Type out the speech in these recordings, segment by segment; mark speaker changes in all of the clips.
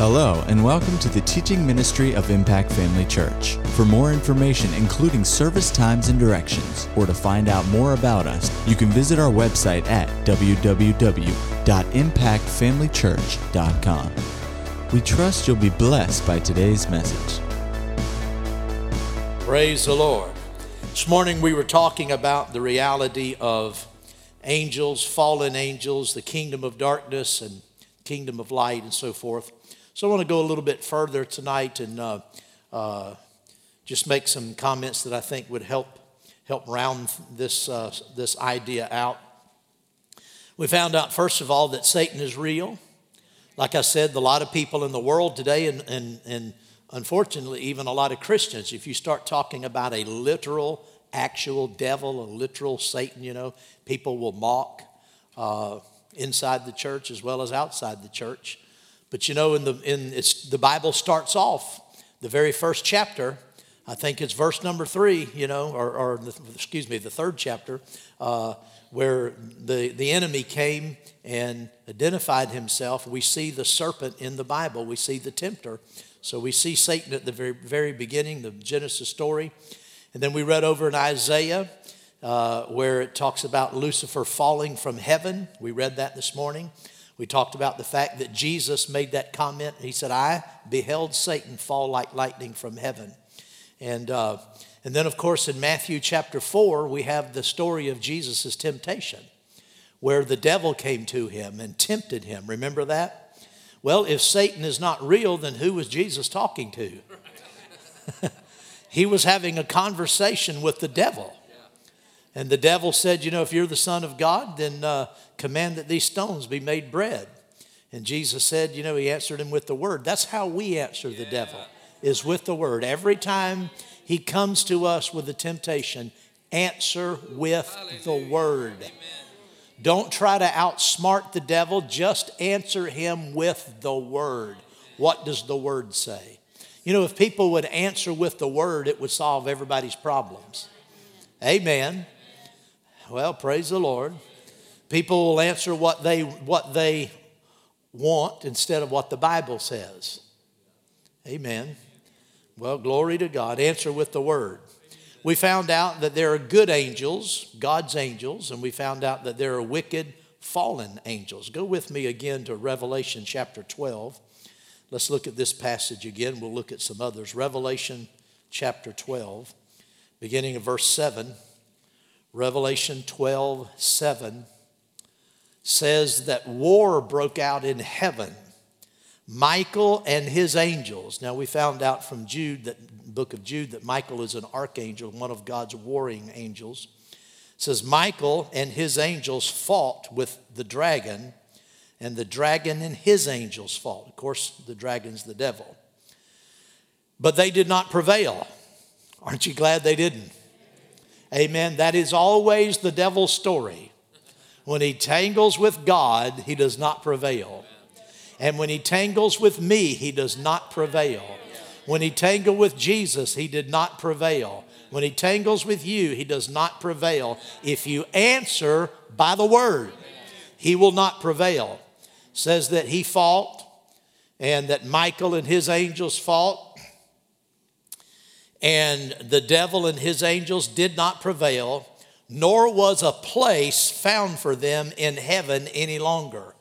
Speaker 1: Hello, and welcome to the teaching ministry of Impact Family Church. For more information, including service times and directions, or to find out more about us, you can visit our website at www.impactfamilychurch.com. We trust you'll be blessed by today's message.
Speaker 2: Praise the Lord. This morning we were talking about the reality of angels, fallen angels, the kingdom of darkness, and kingdom of light, and so forth. So I want to go a little bit further tonight and uh, uh, just make some comments that I think would help help round this uh, this idea out. We found out first of all that Satan is real. Like I said, a lot of people in the world today, and, and, and unfortunately, even a lot of Christians, if you start talking about a literal, actual devil, a literal Satan, you know, people will mock uh, inside the church as well as outside the church. But you know, in the, in it's, the Bible starts off, the very first chapter, I think it's verse number three, you know, or, or the, excuse me, the third chapter, uh, where the, the enemy came and identified himself. We see the serpent in the Bible, we see the tempter. So we see Satan at the very, very beginning, the Genesis story. And then we read over in Isaiah uh, where it talks about Lucifer falling from heaven. We read that this morning. We talked about the fact that Jesus made that comment. He said, I beheld Satan fall like lightning from heaven. And, uh, and then, of course, in Matthew chapter 4, we have the story of Jesus' temptation, where the devil came to him and tempted him. Remember that? Well, if Satan is not real, then who was Jesus talking to? he was having a conversation with the devil. And the devil said, You know, if you're the Son of God, then uh, command that these stones be made bread. And Jesus said, You know, he answered him with the word. That's how we answer yeah. the devil, is with the word. Every time he comes to us with a temptation, answer with Hallelujah. the word. Amen. Don't try to outsmart the devil, just answer him with the word. What does the word say? You know, if people would answer with the word, it would solve everybody's problems. Amen. Well, praise the Lord. People will answer what they, what they want instead of what the Bible says. Amen. Well, glory to God. Answer with the word. We found out that there are good angels, God's angels, and we found out that there are wicked, fallen angels. Go with me again to Revelation chapter 12. Let's look at this passage again. We'll look at some others. Revelation chapter 12, beginning of verse 7. Revelation 12, 7 says that war broke out in heaven. Michael and his angels. Now we found out from Jude that book of Jude that Michael is an archangel, one of God's warring angels. It says Michael and his angels fought with the dragon, and the dragon and his angels fought. Of course, the dragon's the devil. But they did not prevail. Aren't you glad they didn't? Amen. That is always the devil's story. When he tangles with God, he does not prevail. And when he tangles with me, he does not prevail. When he tangled with Jesus, he did not prevail. When he tangles with you, he does not prevail. If you answer by the word, he will not prevail. says that he fought and that Michael and his angels fought and the devil and his angels did not prevail, nor was a place found for them in heaven any longer.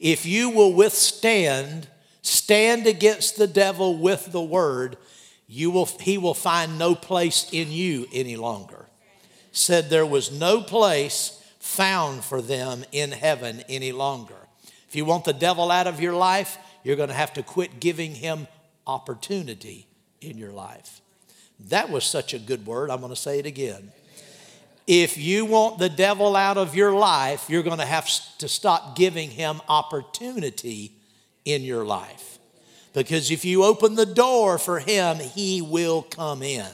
Speaker 2: If you will withstand, stand against the devil with the word, you will, he will find no place in you any longer. Said there was no place found for them in heaven any longer. If you want the devil out of your life, you're going to have to quit giving him opportunity in your life. That was such a good word. I'm going to say it again. If you want the devil out of your life, you're going to have to stop giving him opportunity in your life. Because if you open the door for him, he will come in.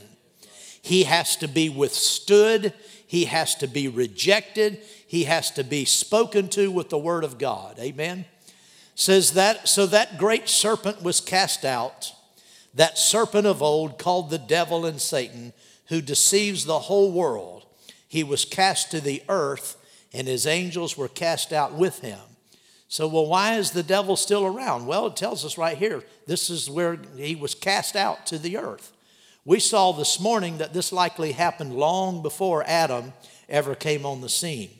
Speaker 2: He has to be withstood, he has to be rejected, he has to be spoken to with the word of God. Amen. Says that so that great serpent was cast out that serpent of old called the devil and Satan, who deceives the whole world. He was cast to the earth, and his angels were cast out with him. So, well, why is the devil still around? Well, it tells us right here this is where he was cast out to the earth. We saw this morning that this likely happened long before Adam ever came on the scene.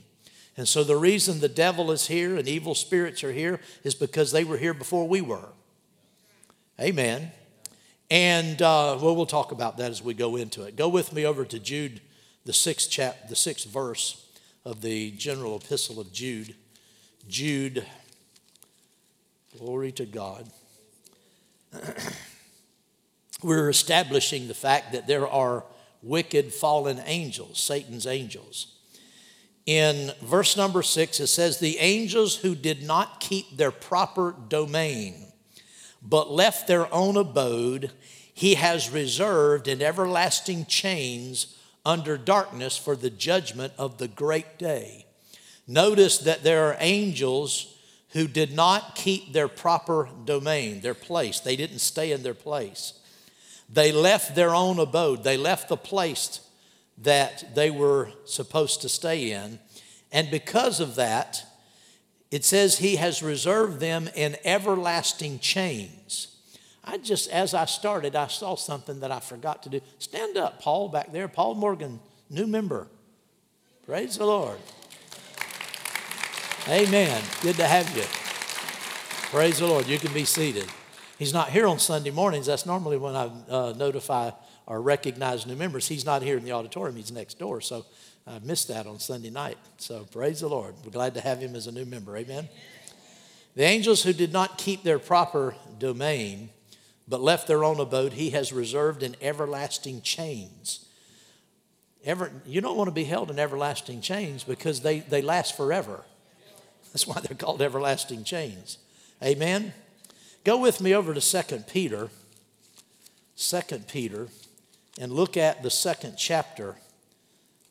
Speaker 2: And so, the reason the devil is here and evil spirits are here is because they were here before we were. Amen. And uh, well, we'll talk about that as we go into it. Go with me over to Jude, the sixth chap, the sixth verse of the general epistle of Jude. Jude, glory to God. We're establishing the fact that there are wicked fallen angels, Satan's angels. In verse number six, it says, The angels who did not keep their proper domain, but left their own abode, he has reserved in everlasting chains under darkness for the judgment of the great day. Notice that there are angels who did not keep their proper domain, their place. They didn't stay in their place. They left their own abode, they left the place that they were supposed to stay in. And because of that, it says he has reserved them in everlasting chains. I just, as I started, I saw something that I forgot to do. Stand up, Paul, back there. Paul Morgan, new member. Praise the Lord. Amen. Good to have you. Praise the Lord. You can be seated. He's not here on Sunday mornings. That's normally when I uh, notify or recognize new members. He's not here in the auditorium, he's next door. So I missed that on Sunday night. So praise the Lord. We're glad to have him as a new member. Amen. The angels who did not keep their proper domain, but left their own abode, he has reserved in everlasting chains. Ever, you don't want to be held in everlasting chains because they, they last forever. That's why they're called everlasting chains. Amen. Go with me over to 2 Peter. 2 Peter and look at the second chapter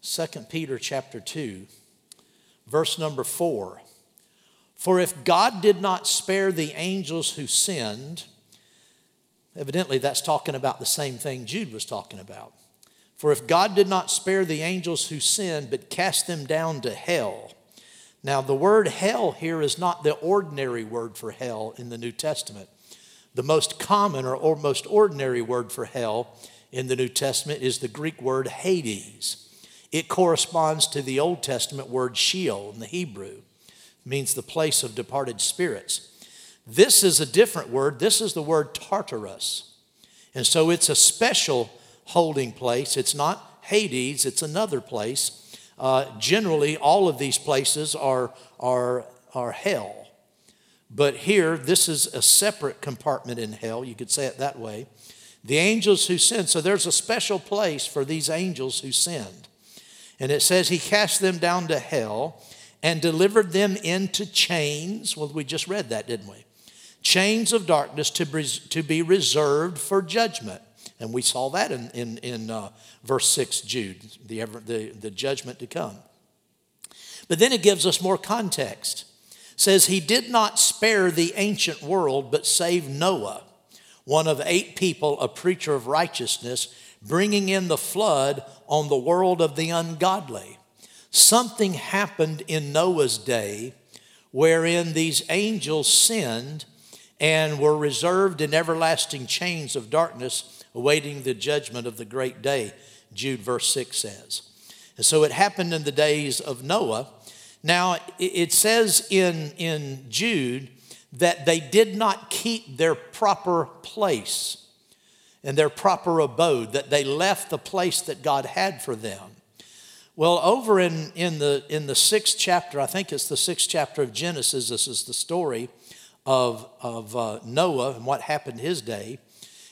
Speaker 2: 2 Peter chapter 2, verse number 4. For if God did not spare the angels who sinned, evidently that's talking about the same thing Jude was talking about. For if God did not spare the angels who sinned, but cast them down to hell. Now, the word hell here is not the ordinary word for hell in the New Testament. The most common or, most ordinary word for hell in the New Testament is the Greek word Hades. It corresponds to the Old Testament word Sheol in the Hebrew, it means the place of departed spirits. This is a different word. This is the word Tartarus. And so it's a special holding place. It's not Hades, it's another place. Uh, generally, all of these places are, are, are hell. But here, this is a separate compartment in hell. You could say it that way. The angels who sinned. So there's a special place for these angels who sinned. And it says he cast them down to hell and delivered them into chains. Well, we just read that, didn't we? Chains of darkness to be, to be reserved for judgment. And we saw that in, in, in uh, verse 6, Jude, the, ever, the, the judgment to come. But then it gives us more context. It says, He did not spare the ancient world, but saved Noah, one of eight people, a preacher of righteousness bringing in the flood on the world of the ungodly. Something happened in Noah's day wherein these angels sinned and were reserved in everlasting chains of darkness, awaiting the judgment of the great day, Jude verse 6 says. And so it happened in the days of Noah. Now, it says in, in Jude that they did not keep their proper place and their proper abode, that they left the place that God had for them. Well, over in, in, the, in the sixth chapter, I think it's the sixth chapter of Genesis, this is the story of, of uh, Noah and what happened his day.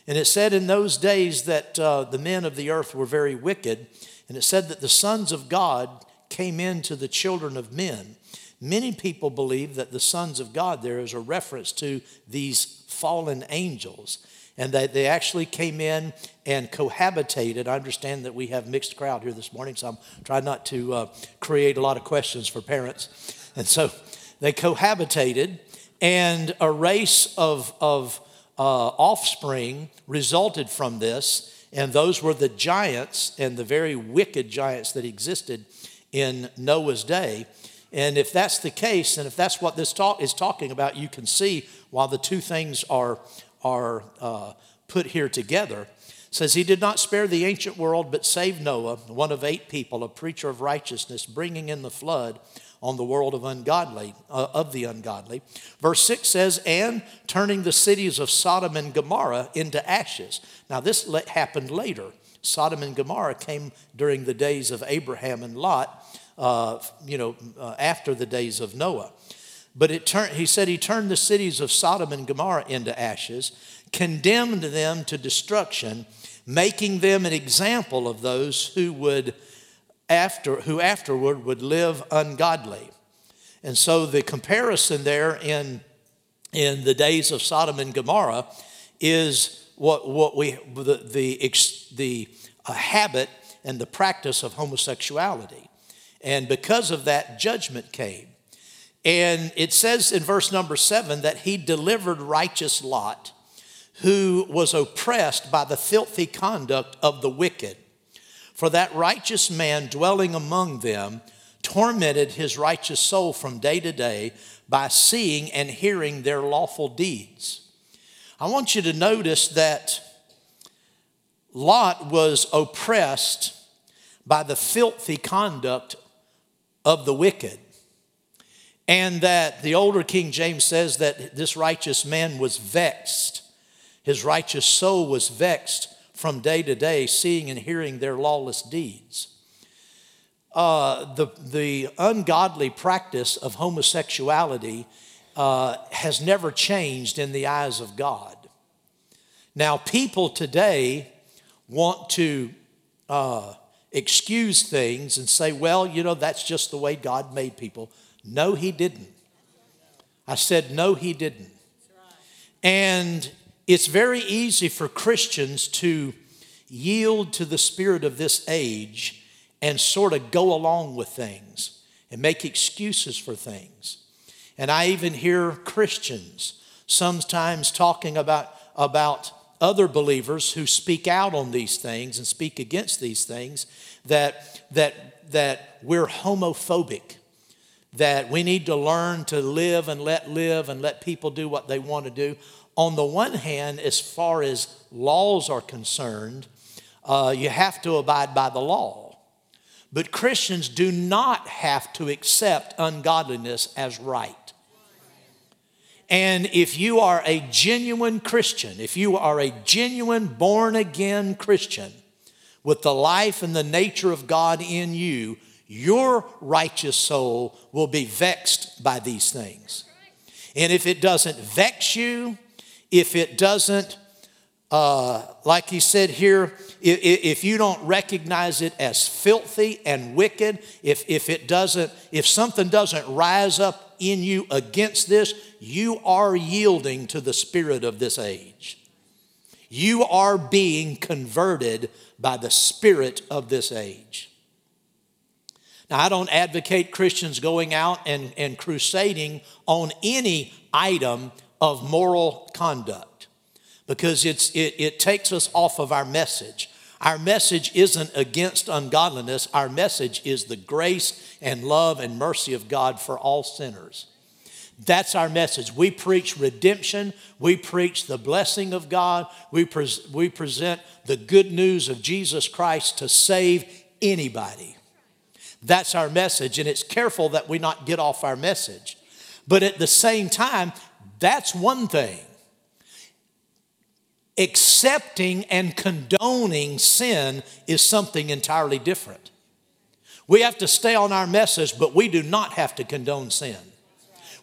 Speaker 2: And it said in those days that uh, the men of the earth were very wicked. And it said that the sons of God came in to the children of men. Many people believe that the sons of God there is a reference to these fallen angels and that they actually came in and cohabitated. I understand that we have mixed crowd here this morning, so I'm trying not to uh, create a lot of questions for parents. And so they cohabitated, and a race of, of uh, offspring resulted from this, and those were the giants and the very wicked giants that existed in Noah's day. And if that's the case, and if that's what this talk is talking about, you can see why the two things are, are uh, put here together. It says, He did not spare the ancient world, but saved Noah, one of eight people, a preacher of righteousness, bringing in the flood on the world of ungodly uh, of the ungodly. Verse 6 says and turning the cities of sodom and gomorrah into ashes. Now this happened later. Sodom and gomorrah came during the days of abraham and lot uh, you know uh, after the days of noah. But it turned he said he turned the cities of sodom and gomorrah into ashes condemned them to destruction making them an example of those who would after, who afterward would live ungodly. And so the comparison there in, in the days of Sodom and Gomorrah is what, what we, the, the, the uh, habit and the practice of homosexuality. And because of that, judgment came. And it says in verse number seven that he delivered righteous Lot, who was oppressed by the filthy conduct of the wicked. For that righteous man dwelling among them tormented his righteous soul from day to day by seeing and hearing their lawful deeds. I want you to notice that Lot was oppressed by the filthy conduct of the wicked. And that the older King James says that this righteous man was vexed. His righteous soul was vexed from day to day, seeing and hearing their lawless deeds. Uh, the, the ungodly practice of homosexuality uh, has never changed in the eyes of God. Now, people today want to uh, excuse things and say, well, you know, that's just the way God made people. No, He didn't. I said, no, He didn't. And it's very easy for Christians to yield to the spirit of this age and sort of go along with things and make excuses for things. And I even hear Christians sometimes talking about, about other believers who speak out on these things and speak against these things that, that, that we're homophobic that we need to learn to live and let live and let people do what they want to do on the one hand, as far as laws are concerned, uh, you have to abide by the law. But Christians do not have to accept ungodliness as right. And if you are a genuine Christian, if you are a genuine born again Christian with the life and the nature of God in you, your righteous soul will be vexed by these things. And if it doesn't vex you, if it doesn't, uh, like he said here, if, if you don't recognize it as filthy and wicked, if, if it doesn't, if something doesn't rise up in you against this, you are yielding to the spirit of this age. You are being converted by the spirit of this age. Now, I don't advocate Christians going out and, and crusading on any item of moral conduct because it's, it, it takes us off of our message. Our message isn't against ungodliness, our message is the grace and love and mercy of God for all sinners. That's our message. We preach redemption. We preach the blessing of God. We, pre- we present the good news of Jesus Christ to save anybody. That's our message, and it's careful that we not get off our message. But at the same time, that's one thing. Accepting and condoning sin is something entirely different. We have to stay on our message, but we do not have to condone sin.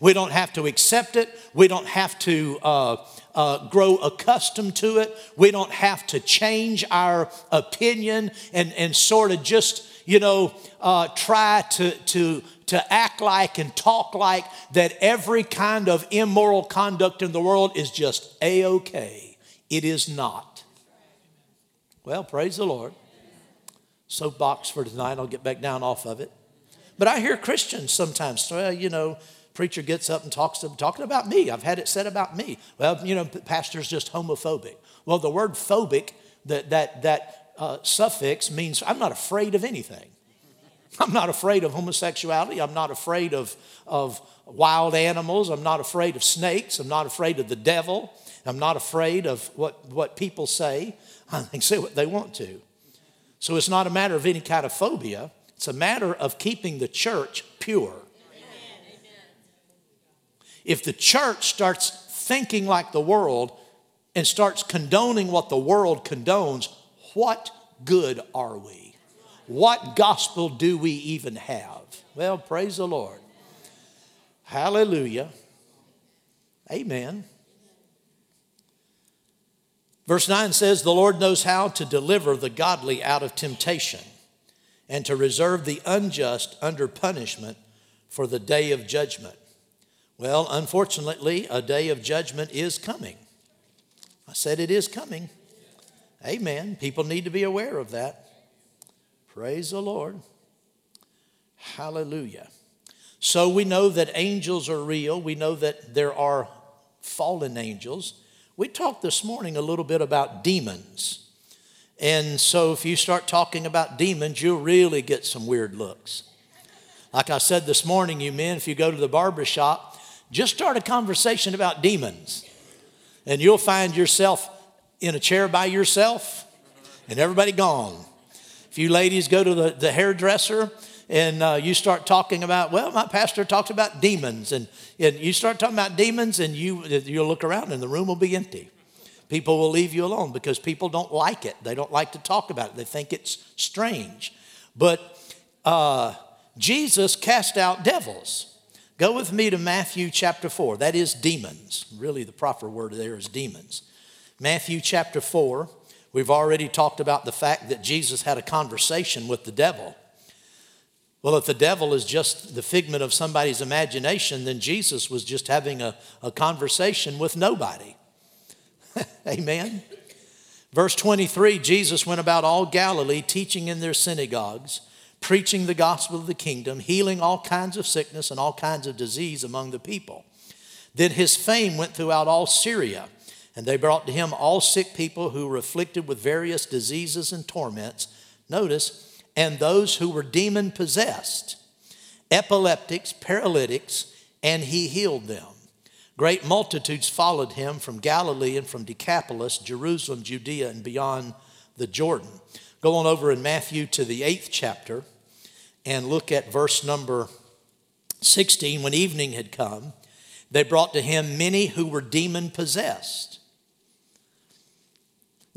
Speaker 2: We don't have to accept it. We don't have to uh, uh, grow accustomed to it. We don't have to change our opinion and, and sort of just, you know, uh, try to, to to act like and talk like that every kind of immoral conduct in the world is just a okay. It is not. Well, praise the Lord. Soapbox for tonight. I'll get back down off of it. But I hear Christians sometimes, well, you know, preacher gets up and talks to, talking about me. I've had it said about me. Well, you know, pastor's just homophobic. Well, the word phobic, that that that uh, suffix means I'm not afraid of anything. I'm not afraid of homosexuality. I'm not afraid of, of wild animals. I'm not afraid of snakes. I'm not afraid of the devil. I'm not afraid of what, what people say. They can say what they want to. So it's not a matter of any kind of phobia, it's a matter of keeping the church pure. If the church starts thinking like the world and starts condoning what the world condones, what good are we? What gospel do we even have? Well, praise the Lord. Hallelujah. Amen. Verse 9 says, The Lord knows how to deliver the godly out of temptation and to reserve the unjust under punishment for the day of judgment. Well, unfortunately, a day of judgment is coming. I said it is coming. Amen. People need to be aware of that. Praise the Lord. Hallelujah. So we know that angels are real. We know that there are fallen angels. We talked this morning a little bit about demons. And so if you start talking about demons, you'll really get some weird looks. Like I said this morning, you men, if you go to the barber shop, just start a conversation about demons. And you'll find yourself in a chair by yourself and everybody gone. You ladies go to the, the hairdresser and uh, you start talking about, well, my pastor talks about demons, and, and you start talking about demons, and you, you'll look around and the room will be empty. People will leave you alone because people don't like it. They don't like to talk about it, they think it's strange. But uh, Jesus cast out devils. Go with me to Matthew chapter 4. That is demons. Really, the proper word there is demons. Matthew chapter 4. We've already talked about the fact that Jesus had a conversation with the devil. Well, if the devil is just the figment of somebody's imagination, then Jesus was just having a, a conversation with nobody. Amen. Verse 23 Jesus went about all Galilee, teaching in their synagogues, preaching the gospel of the kingdom, healing all kinds of sickness and all kinds of disease among the people. Then his fame went throughout all Syria and they brought to him all sick people who were afflicted with various diseases and torments. Notice, and those who were demon possessed, epileptics, paralytics, and he healed them. Great multitudes followed him from Galilee and from Decapolis, Jerusalem, Judea, and beyond the Jordan. Go on over in Matthew to the eighth chapter and look at verse number 16. When evening had come, they brought to him many who were demon possessed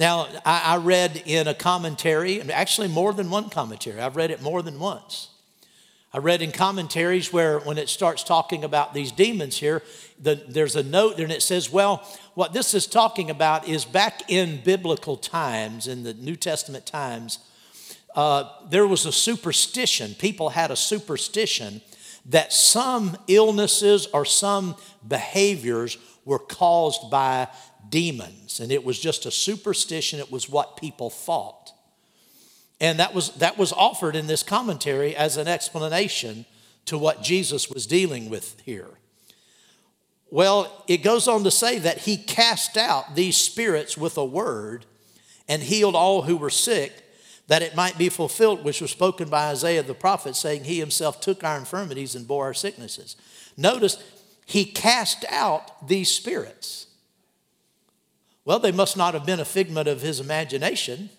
Speaker 2: now, I, I read in a commentary, actually more than one commentary, I've read it more than once. I read in commentaries where when it starts talking about these demons here, the, there's a note there and it says, well, what this is talking about is back in biblical times, in the New Testament times, uh, there was a superstition. People had a superstition that some illnesses or some behaviors were caused by demons. And it was just a superstition, it was what people thought. And that was, that was offered in this commentary as an explanation to what Jesus was dealing with here. Well, it goes on to say that he cast out these spirits with a word and healed all who were sick, that it might be fulfilled, which was spoken by Isaiah the prophet, saying, He himself took our infirmities and bore our sicknesses. Notice, he cast out these spirits. Well, they must not have been a figment of his imagination.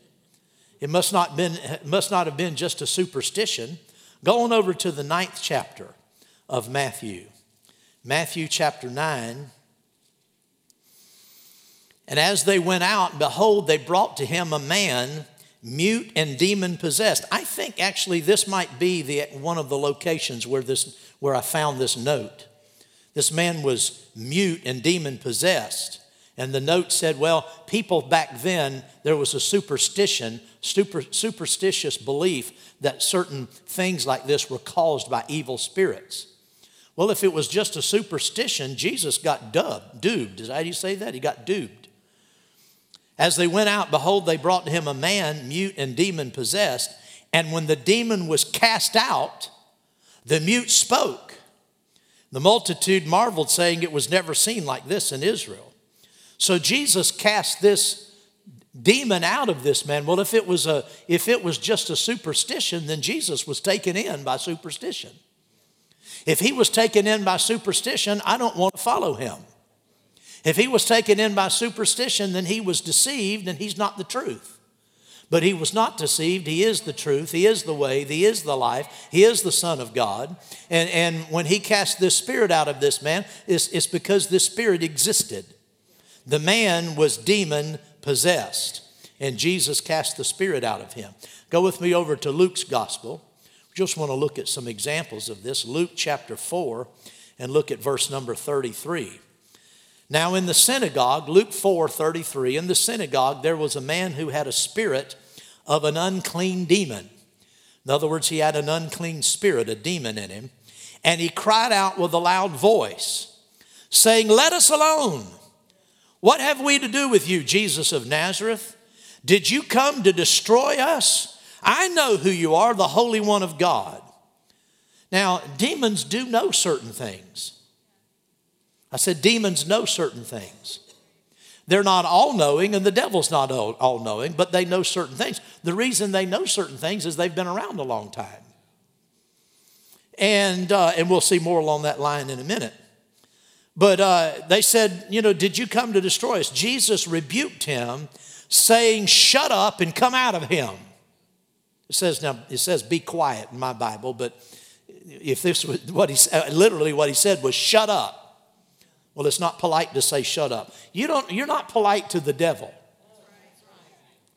Speaker 2: It must not, been, must not have been just a superstition. Go on over to the ninth chapter of Matthew. Matthew chapter 9. And as they went out, behold, they brought to him a man mute and demon possessed. I think actually this might be the, one of the locations where, this, where I found this note. This man was mute and demon possessed. And the note said, well, people back then, there was a superstition, super, superstitious belief that certain things like this were caused by evil spirits. Well, if it was just a superstition, Jesus got dubbed, duped. How you say that? He got duped. As they went out, behold, they brought to him a man mute and demon possessed. And when the demon was cast out, the mute spoke. The multitude marveled, saying, It was never seen like this in Israel. So Jesus cast this demon out of this man. Well, if it was a if it was just a superstition, then Jesus was taken in by superstition. If he was taken in by superstition, I don't want to follow him. If he was taken in by superstition, then he was deceived and he's not the truth. But he was not deceived. He is the truth. He is the way. He is the life. He is the Son of God. And, and when he cast this spirit out of this man, it's, it's because this spirit existed. The man was demon possessed, and Jesus cast the spirit out of him. Go with me over to Luke's gospel. We just want to look at some examples of this. Luke chapter 4, and look at verse number 33. Now, in the synagogue, Luke 4 33, in the synagogue, there was a man who had a spirit of an unclean demon. In other words, he had an unclean spirit, a demon in him. And he cried out with a loud voice, saying, Let us alone. What have we to do with you, Jesus of Nazareth? Did you come to destroy us? I know who you are, the Holy One of God. Now, demons do know certain things. I said, demons know certain things. They're not all knowing, and the devil's not all knowing, but they know certain things. The reason they know certain things is they've been around a long time. And, uh, and we'll see more along that line in a minute. But uh, they said, You know, did you come to destroy us? Jesus rebuked him, saying, Shut up and come out of him. It says, now, it says, Be quiet in my Bible, but if this was what he literally what he said was, Shut up. Well, it's not polite to say, Shut up. You don't, you're not polite to the devil.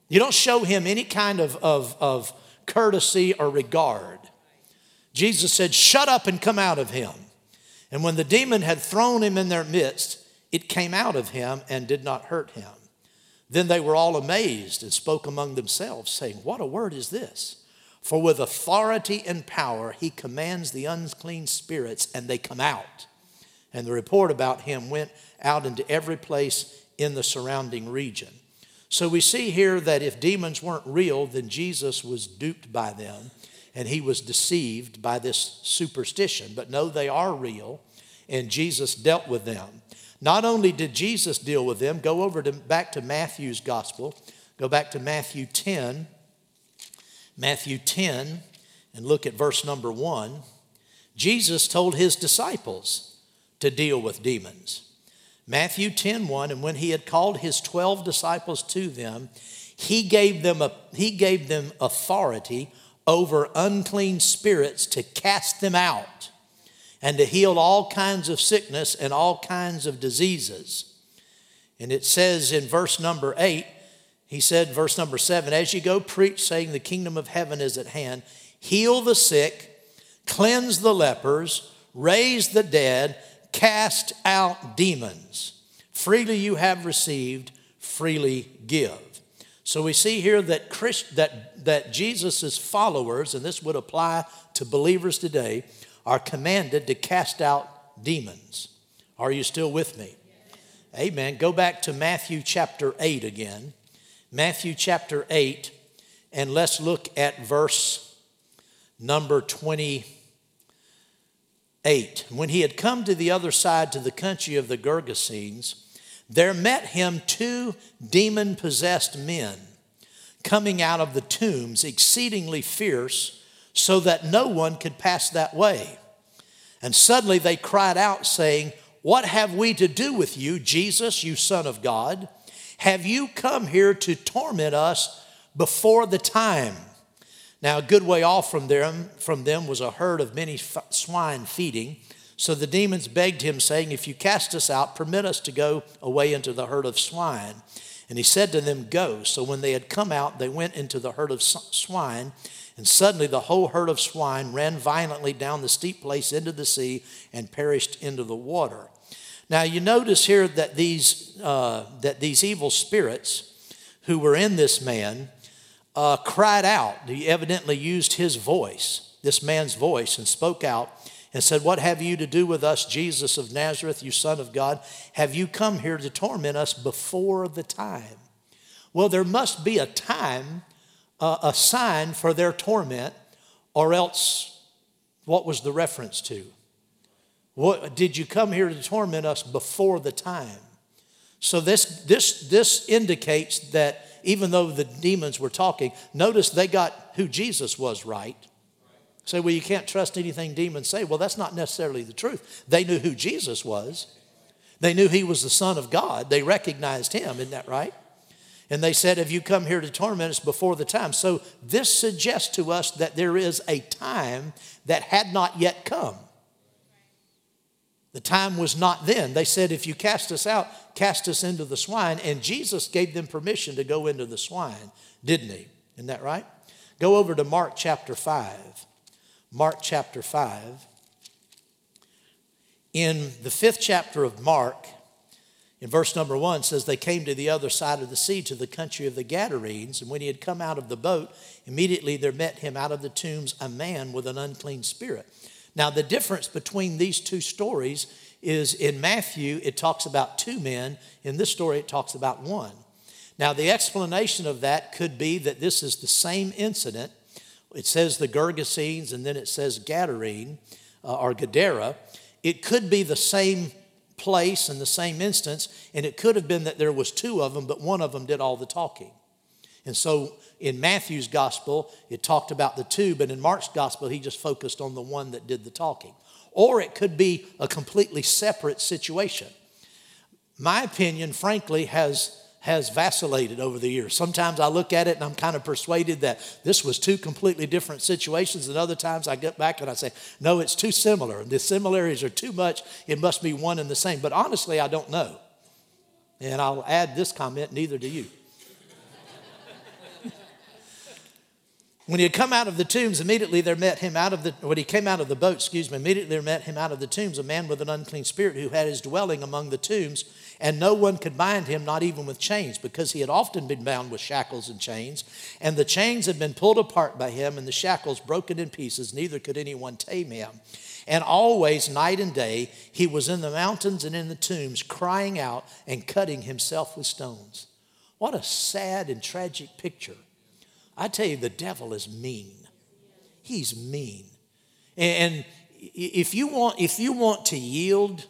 Speaker 2: You don't show him any kind of, of, of courtesy or regard. Jesus said, Shut up and come out of him. And when the demon had thrown him in their midst, it came out of him and did not hurt him. Then they were all amazed and spoke among themselves, saying, What a word is this? For with authority and power he commands the unclean spirits, and they come out. And the report about him went out into every place in the surrounding region. So we see here that if demons weren't real, then Jesus was duped by them and he was deceived by this superstition. But no, they are real, and Jesus dealt with them. Not only did Jesus deal with them, go over to back to Matthew's gospel, go back to Matthew 10, Matthew 10, and look at verse number 1. Jesus told his disciples to deal with demons. Matthew 10 1, and when he had called his 12 disciples to them, he gave them, a, he gave them authority over unclean spirits to cast them out and to heal all kinds of sickness and all kinds of diseases. And it says in verse number eight, he said, verse number seven, as you go preach, saying the kingdom of heaven is at hand, heal the sick, cleanse the lepers, raise the dead, cast out demons. Freely you have received, freely give. So we see here that, Christ, that, that Jesus' followers, and this would apply to believers today, are commanded to cast out demons. Are you still with me? Amen. Go back to Matthew chapter 8 again. Matthew chapter 8, and let's look at verse number 28. When he had come to the other side to the country of the Gergesenes, there met him two demon possessed men coming out of the tombs, exceedingly fierce, so that no one could pass that way. And suddenly they cried out, saying, What have we to do with you, Jesus, you Son of God? Have you come here to torment us before the time? Now, a good way off from them, from them was a herd of many swine feeding. So the demons begged him, saying, If you cast us out, permit us to go away into the herd of swine. And he said to them, Go. So when they had come out, they went into the herd of swine. And suddenly the whole herd of swine ran violently down the steep place into the sea and perished into the water. Now you notice here that these, uh, that these evil spirits who were in this man uh, cried out. He evidently used his voice, this man's voice, and spoke out and said, What have you to do with us, Jesus of Nazareth, you Son of God? Have you come here to torment us before the time? Well, there must be a time, uh, a sign for their torment, or else what was the reference to? What, did you come here to torment us before the time? So this, this, this indicates that even though the demons were talking, notice they got who Jesus was right. Say, well, you can't trust anything demons say. Well, that's not necessarily the truth. They knew who Jesus was, they knew he was the Son of God. They recognized him, isn't that right? And they said, Have you come here to torment us before the time? So this suggests to us that there is a time that had not yet come. The time was not then. They said, If you cast us out, cast us into the swine. And Jesus gave them permission to go into the swine, didn't he? Isn't that right? Go over to Mark chapter 5. Mark chapter 5. In the fifth chapter of Mark, in verse number one says, They came to the other side of the sea, to the country of the Gadarenes. And when he had come out of the boat, immediately there met him out of the tombs a man with an unclean spirit. Now, the difference between these two stories is in Matthew, it talks about two men. In this story, it talks about one. Now, the explanation of that could be that this is the same incident. It says the Gergesenes and then it says Gadarene uh, or Gadara. It could be the same place and the same instance, and it could have been that there was two of them, but one of them did all the talking. And so in Matthew's gospel, it talked about the two, but in Mark's gospel, he just focused on the one that did the talking. Or it could be a completely separate situation. My opinion, frankly, has has vacillated over the years. Sometimes I look at it and I'm kind of persuaded that this was two completely different situations, and other times I get back and I say, no, it's too similar. The similarities are too much. It must be one and the same. But honestly, I don't know. And I'll add this comment neither do you. When he had come out of the tombs, immediately there met him out of the, when he came out of the boat, excuse me, immediately there met him out of the tombs a man with an unclean spirit who had his dwelling among the tombs, and no one could bind him, not even with chains, because he had often been bound with shackles and chains. And the chains had been pulled apart by him, and the shackles broken in pieces, neither could anyone tame him. And always, night and day, he was in the mountains and in the tombs, crying out and cutting himself with stones. What a sad and tragic picture I tell you, the devil is mean. He's mean. And if you want, if you want to yield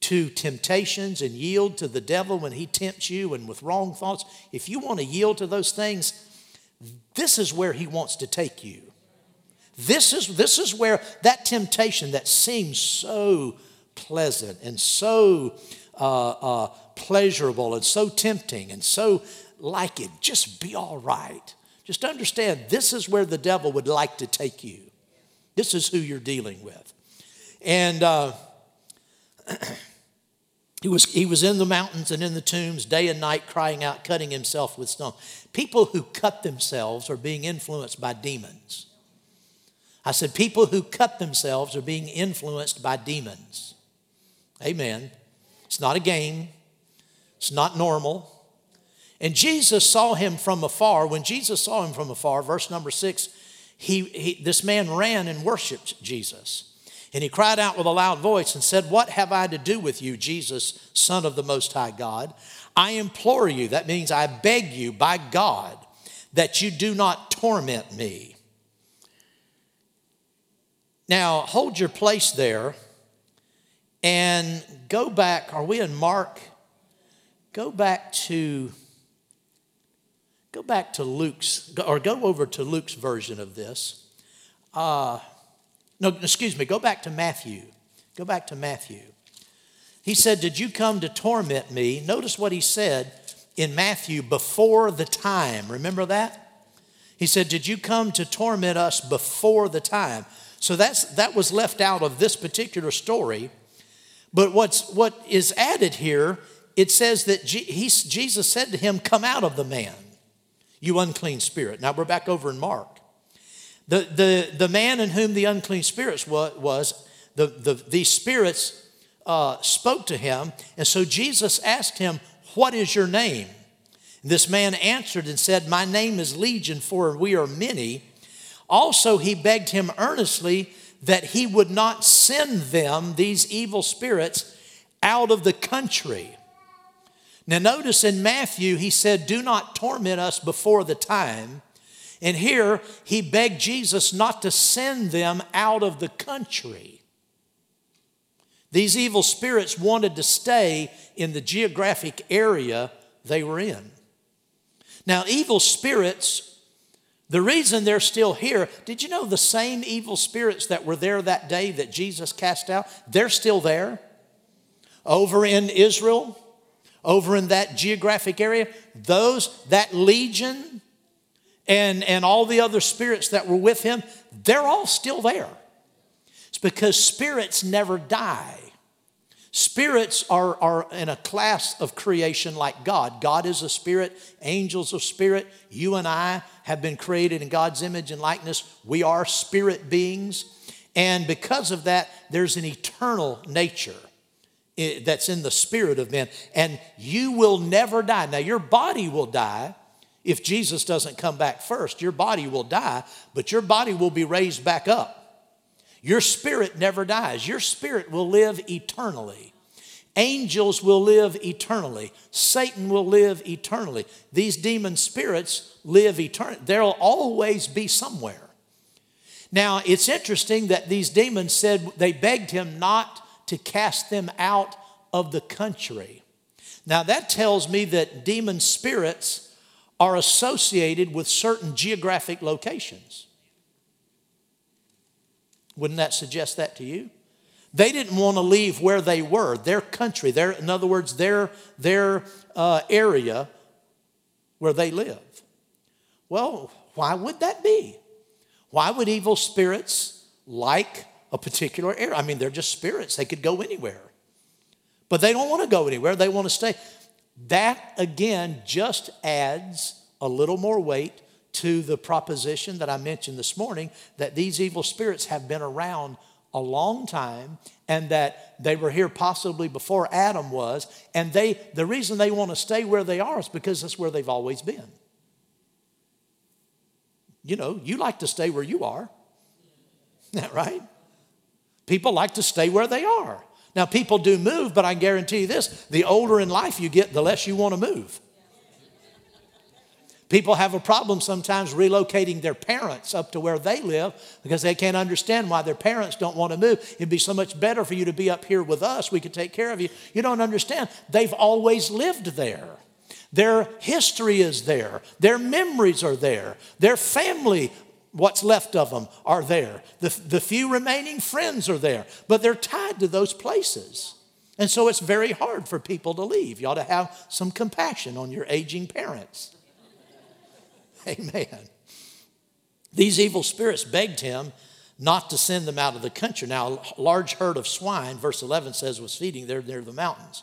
Speaker 2: to temptations and yield to the devil when he tempts you and with wrong thoughts, if you want to yield to those things, this is where he wants to take you. This is, this is where that temptation that seems so pleasant and so uh, uh, pleasurable and so tempting and so like it, just be all right. Just understand this is where the devil would like to take you. This is who you're dealing with. And uh, he, was, he was in the mountains and in the tombs day and night, crying out, cutting himself with stone. People who cut themselves are being influenced by demons. I said, people who cut themselves are being influenced by demons. Amen. It's not a game, it's not normal. And Jesus saw him from afar. When Jesus saw him from afar, verse number six, he, he, this man ran and worshiped Jesus. And he cried out with a loud voice and said, What have I to do with you, Jesus, Son of the Most High God? I implore you, that means I beg you by God, that you do not torment me. Now, hold your place there and go back. Are we in Mark? Go back to Go back to Luke's, or go over to Luke's version of this. Uh, no, excuse me, go back to Matthew. Go back to Matthew. He said, Did you come to torment me? Notice what he said in Matthew before the time. Remember that? He said, Did you come to torment us before the time? So that's, that was left out of this particular story. But what's, what is added here, it says that he, Jesus said to him, Come out of the man you unclean spirit. Now we're back over in Mark. The, the, the man in whom the unclean spirits was, was the, the, these spirits uh, spoke to him. And so Jesus asked him, What is your name? This man answered and said, My name is Legion, for we are many. Also, he begged him earnestly that he would not send them, these evil spirits, out of the country. Now, notice in Matthew, he said, Do not torment us before the time. And here, he begged Jesus not to send them out of the country. These evil spirits wanted to stay in the geographic area they were in. Now, evil spirits, the reason they're still here, did you know the same evil spirits that were there that day that Jesus cast out, they're still there? Over in Israel, over in that geographic area, those, that legion, and, and all the other spirits that were with him, they're all still there. It's because spirits never die. Spirits are, are in a class of creation like God. God is a spirit, angels are spirit. You and I have been created in God's image and likeness. We are spirit beings. And because of that, there's an eternal nature eh, that's in the spirit of men. And you will never die. Now, your body will die if Jesus doesn't come back first. Your body will die, but your body will be raised back up. Your spirit never dies. Your spirit will live eternally. Angels will live eternally. Satan will live eternally. These demon spirits live eternally. There'll always be somewhere. Now, it's interesting that these demons said they begged him not to cast them out of the country. Now, that tells me that demon spirits are associated with certain geographic locations. Wouldn't that suggest that to you? They didn't want to leave where they were, their country, their, in other words, their, their uh, area where they live. Well, why would that be? Why would evil spirits like a particular area? I mean, they're just spirits, they could go anywhere. But they don't want to go anywhere, they want to stay. That, again, just adds a little more weight to the proposition that I mentioned this morning that these evil spirits have been around a long time and that they were here possibly before Adam was and they the reason they want to stay where they are is because that's where they've always been. You know, you like to stay where you are. Isn't that right? People like to stay where they are. Now, people do move, but I guarantee you this the older in life you get, the less you want to move. People have a problem sometimes relocating their parents up to where they live because they can't understand why their parents don't want to move. It'd be so much better for you to be up here with us. We could take care of you. You don't understand. They've always lived there. Their history is there. Their memories are there. Their family, what's left of them, are there. The, the few remaining friends are there. But they're tied to those places. And so it's very hard for people to leave. You ought to have some compassion on your aging parents. Amen. These evil spirits begged him not to send them out of the country. Now, a large herd of swine, verse 11 says, was feeding there near the mountains.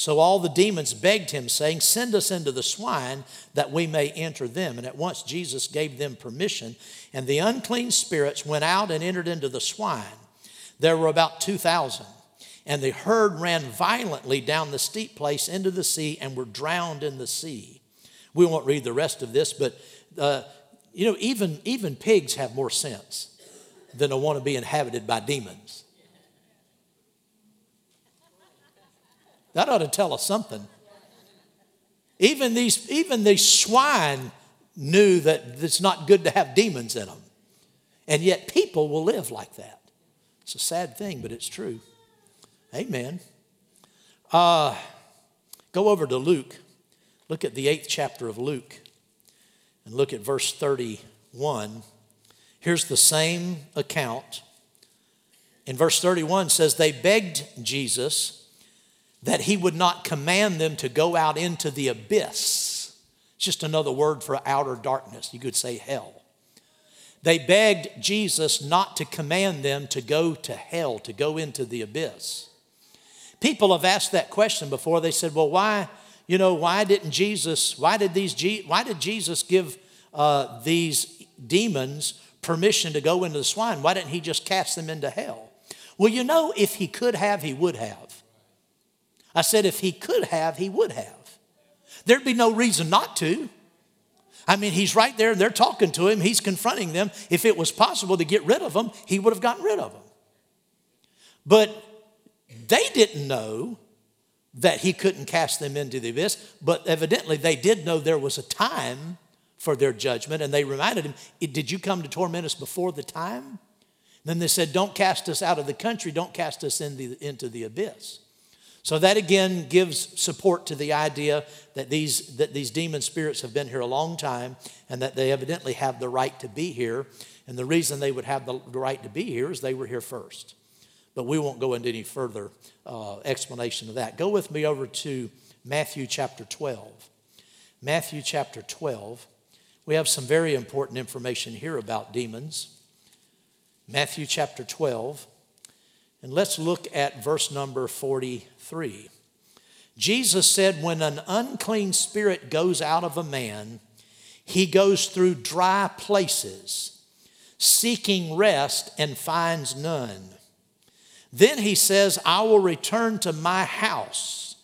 Speaker 2: So all the demons begged him, saying, Send us into the swine that we may enter them. And at once Jesus gave them permission, and the unclean spirits went out and entered into the swine. There were about 2,000. And the herd ran violently down the steep place into the sea and were drowned in the sea. We won't read the rest of this, but uh, you know, even, even pigs have more sense than to want to be inhabited by demons. That ought to tell us something. Even these, even these swine knew that it's not good to have demons in them. And yet people will live like that. It's a sad thing, but it's true. Amen. Uh, go over to Luke Look at the eighth chapter of Luke and look at verse 31. Here's the same account. In verse 31 says, They begged Jesus that he would not command them to go out into the abyss. It's just another word for outer darkness. You could say hell. They begged Jesus not to command them to go to hell, to go into the abyss. People have asked that question before. They said, Well, why? you know, why didn't Jesus, why did these, why did Jesus give uh, these demons permission to go into the swine? Why didn't he just cast them into hell? Well, you know, if he could have, he would have. I said, if he could have, he would have. There'd be no reason not to. I mean, he's right there and they're talking to him, he's confronting them. If it was possible to get rid of them, he would have gotten rid of them. But they didn't know that he couldn't cast them into the abyss, but evidently they did know there was a time for their judgment, and they reminded him, Did you come to torment us before the time? Then they said, Don't cast us out of the country, don't cast us in the, into the abyss. So that again gives support to the idea that these, that these demon spirits have been here a long time and that they evidently have the right to be here. And the reason they would have the right to be here is they were here first. But we won't go into any further uh, explanation of that. Go with me over to Matthew chapter 12. Matthew chapter 12. We have some very important information here about demons. Matthew chapter 12. And let's look at verse number 43. Jesus said, When an unclean spirit goes out of a man, he goes through dry places, seeking rest and finds none. Then he says, I will return to my house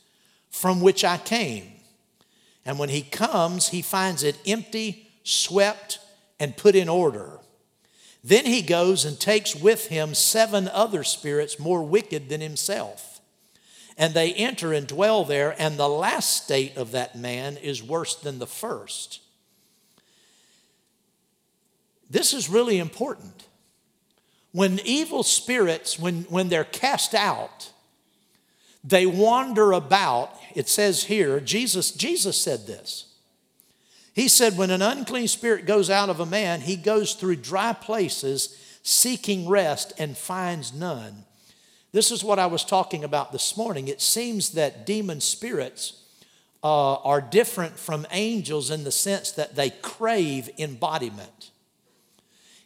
Speaker 2: from which I came. And when he comes, he finds it empty, swept, and put in order. Then he goes and takes with him seven other spirits more wicked than himself. And they enter and dwell there, and the last state of that man is worse than the first. This is really important. When evil spirits, when, when they're cast out, they wander about. It says here, Jesus, Jesus said this. He said, When an unclean spirit goes out of a man, he goes through dry places seeking rest and finds none. This is what I was talking about this morning. It seems that demon spirits uh, are different from angels in the sense that they crave embodiment.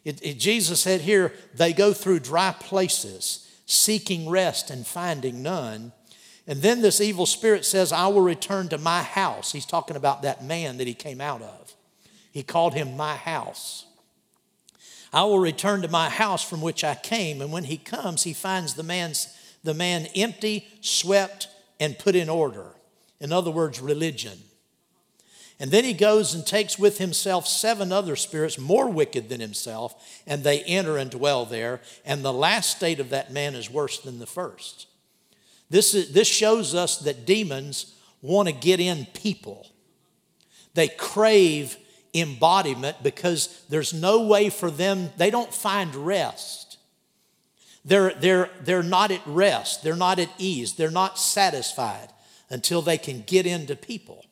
Speaker 2: It, it, Jesus said here, they go through dry places, seeking rest and finding none. And then this evil spirit says, I will return to my house. He's talking about that man that he came out of. He called him my house. I will return to my house from which I came. And when he comes, he finds the, man's, the man empty, swept, and put in order. In other words, religion. And then he goes and takes with himself seven other spirits more wicked than himself, and they enter and dwell there. And the last state of that man is worse than the first. This, is, this shows us that demons want to get in people. They crave embodiment because there's no way for them, they don't find rest. They're, they're, they're not at rest, they're not at ease, they're not satisfied until they can get into people.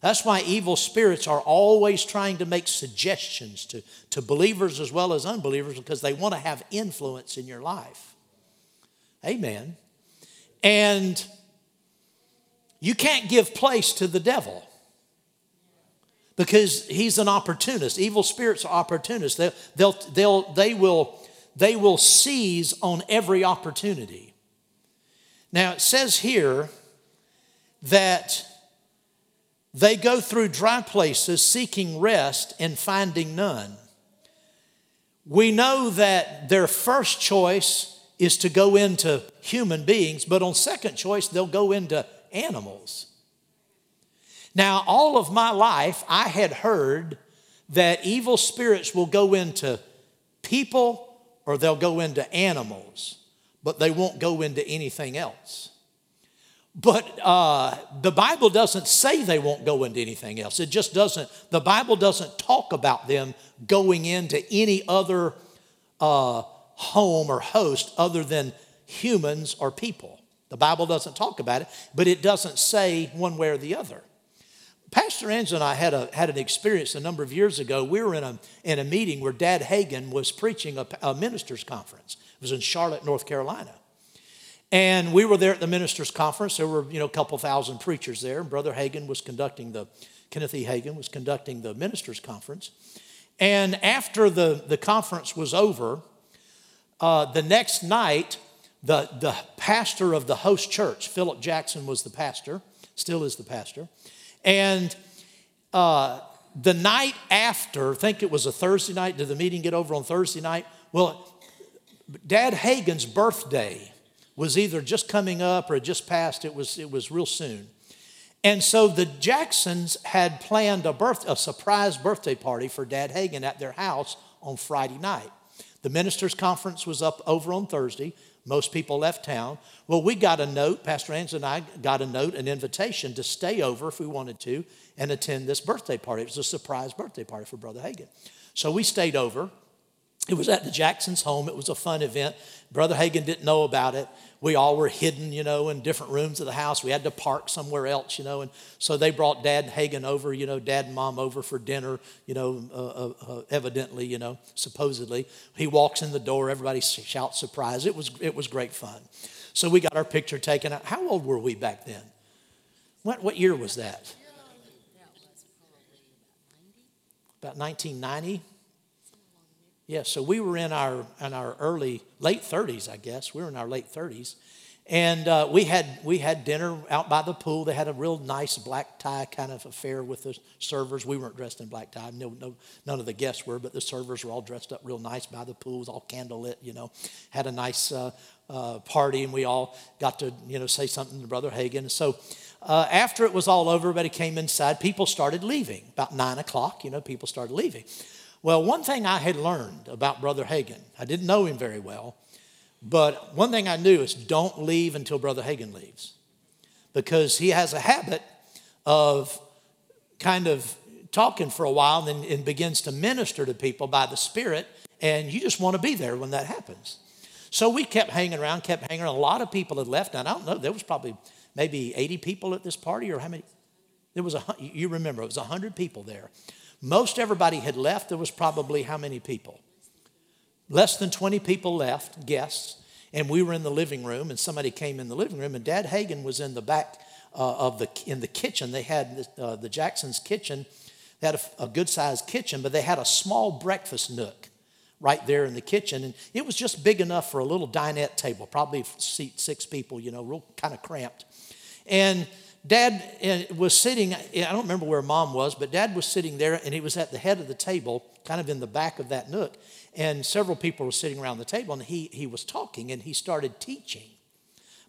Speaker 2: That's why evil spirits are always trying to make suggestions to, to believers as well as unbelievers because they want to have influence in your life. Amen. And you can't give place to the devil because he's an opportunist. Evil spirits are opportunists. They'll, they'll, they'll, they, will, they will seize on every opportunity. Now, it says here that they go through dry places seeking rest and finding none. We know that their first choice is to go into human beings, but on second choice, they'll go into animals. Now, all of my life, I had heard that evil spirits will go into people or they'll go into animals, but they won't go into anything else. But uh, the Bible doesn't say they won't go into anything else. It just doesn't, the Bible doesn't talk about them going into any other uh, home or host other than humans or people. The Bible doesn't talk about it, but it doesn't say one way or the other. Pastor Angela and I had, a, had an experience a number of years ago. We were in a, in a meeting where Dad Hagin was preaching a, a minister's conference. It was in Charlotte, North Carolina. And we were there at the ministers' conference. There were, you know, a couple thousand preachers there. And Brother Hagin was conducting the, Kenneth E. Hagin was conducting the ministers' conference. And after the, the conference was over, uh, the next night, the, the pastor of the host church, Philip Jackson, was the pastor, still is the pastor. And uh, the night after, I think it was a Thursday night, did the meeting get over on Thursday night? Well, Dad Hagin's birthday was either just coming up or just passed. It was, it was real soon. And so the Jacksons had planned a, birth, a surprise birthday party for Dad Hagin at their house on Friday night. The ministers' conference was up over on Thursday. Most people left town. Well, we got a note, Pastor Ans and I got a note, an invitation to stay over if we wanted to and attend this birthday party. It was a surprise birthday party for Brother Hagin. So we stayed over. It was at the Jackson's home. It was a fun event. Brother Hagin didn't know about it. We all were hidden, you know, in different rooms of the house. We had to park somewhere else, you know. And so they brought Dad Hagin over, you know, Dad and Mom over for dinner, you know, uh, uh, uh, evidently, you know, supposedly. He walks in the door. Everybody shouts surprise. It was, it was great fun. So we got our picture taken. How old were we back then? What, what year was that? About 1990? Yeah, so we were in our in our early late 30s, I guess. We were in our late 30s, and uh, we had we had dinner out by the pool. They had a real nice black tie kind of affair with the servers. We weren't dressed in black tie. No, no, none of the guests were, but the servers were all dressed up real nice by the pool. It was all candlelit, you know. Had a nice uh, uh, party, and we all got to you know say something to Brother Hagin. So. Uh, after it was all over, everybody came inside. People started leaving. About nine o'clock, you know, people started leaving. Well, one thing I had learned about Brother Hagin, I didn't know him very well, but one thing I knew is don't leave until Brother Hagin leaves. Because he has a habit of kind of talking for a while and, and begins to minister to people by the Spirit, and you just want to be there when that happens. So we kept hanging around, kept hanging around. A lot of people had left, and I don't know, there was probably maybe 80 people at this party, or how many? There was a, you remember, it was 100 people there. Most everybody had left. There was probably how many people? Less than 20 people left, guests. And we were in the living room, and somebody came in the living room, and Dad Hagin was in the back uh, of the in the kitchen. They had uh, the Jacksons' kitchen. They had a, a good sized kitchen, but they had a small breakfast nook right there in the kitchen, and it was just big enough for a little dinette table, probably seat six people. You know, real kind of cramped. And Dad uh, was sitting, I don't remember where mom was, but dad was sitting there and he was at the head of the table, kind of in the back of that nook. And several people were sitting around the table and he, he was talking and he started teaching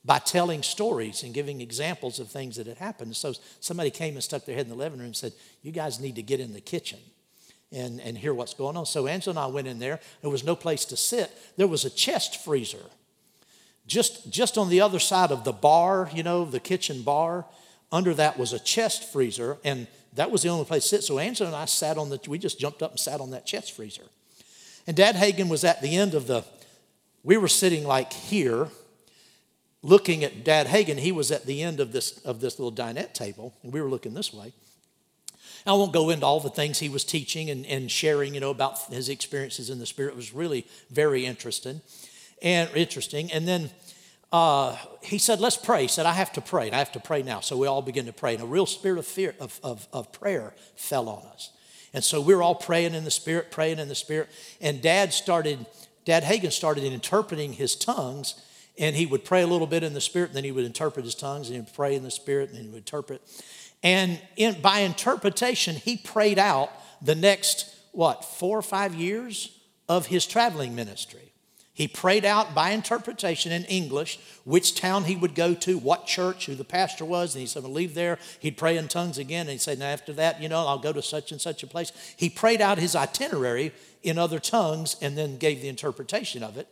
Speaker 2: by telling stories and giving examples of things that had happened. So somebody came and stuck their head in the living room and said, You guys need to get in the kitchen and, and hear what's going on. So Angela and I went in there. There was no place to sit, there was a chest freezer just, just on the other side of the bar, you know, the kitchen bar. Under that was a chest freezer, and that was the only place to sit. So Angela and I sat on the, we just jumped up and sat on that chest freezer. And Dad Hagin was at the end of the, we were sitting like here, looking at Dad Hagin. He was at the end of this, of this little dinette table, and we were looking this way. I won't go into all the things he was teaching and, and sharing, you know, about his experiences in the Spirit. It was really very interesting and interesting. And then uh, he said, Let's pray. He said, I have to pray, and I have to pray now. So we all began to pray, and a real spirit of fear of, of, of prayer fell on us. And so we were all praying in the spirit, praying in the spirit. And dad started, Dad Hagin started interpreting his tongues, and he would pray a little bit in the spirit, and then he would interpret his tongues, and he would pray in the spirit, and he would interpret. And in, by interpretation, he prayed out the next, what, four or five years of his traveling ministry. He prayed out by interpretation in English which town he would go to, what church, who the pastor was, and he said, I'll leave there. He'd pray in tongues again, and he'd say, Now, after that, you know, I'll go to such and such a place. He prayed out his itinerary in other tongues and then gave the interpretation of it.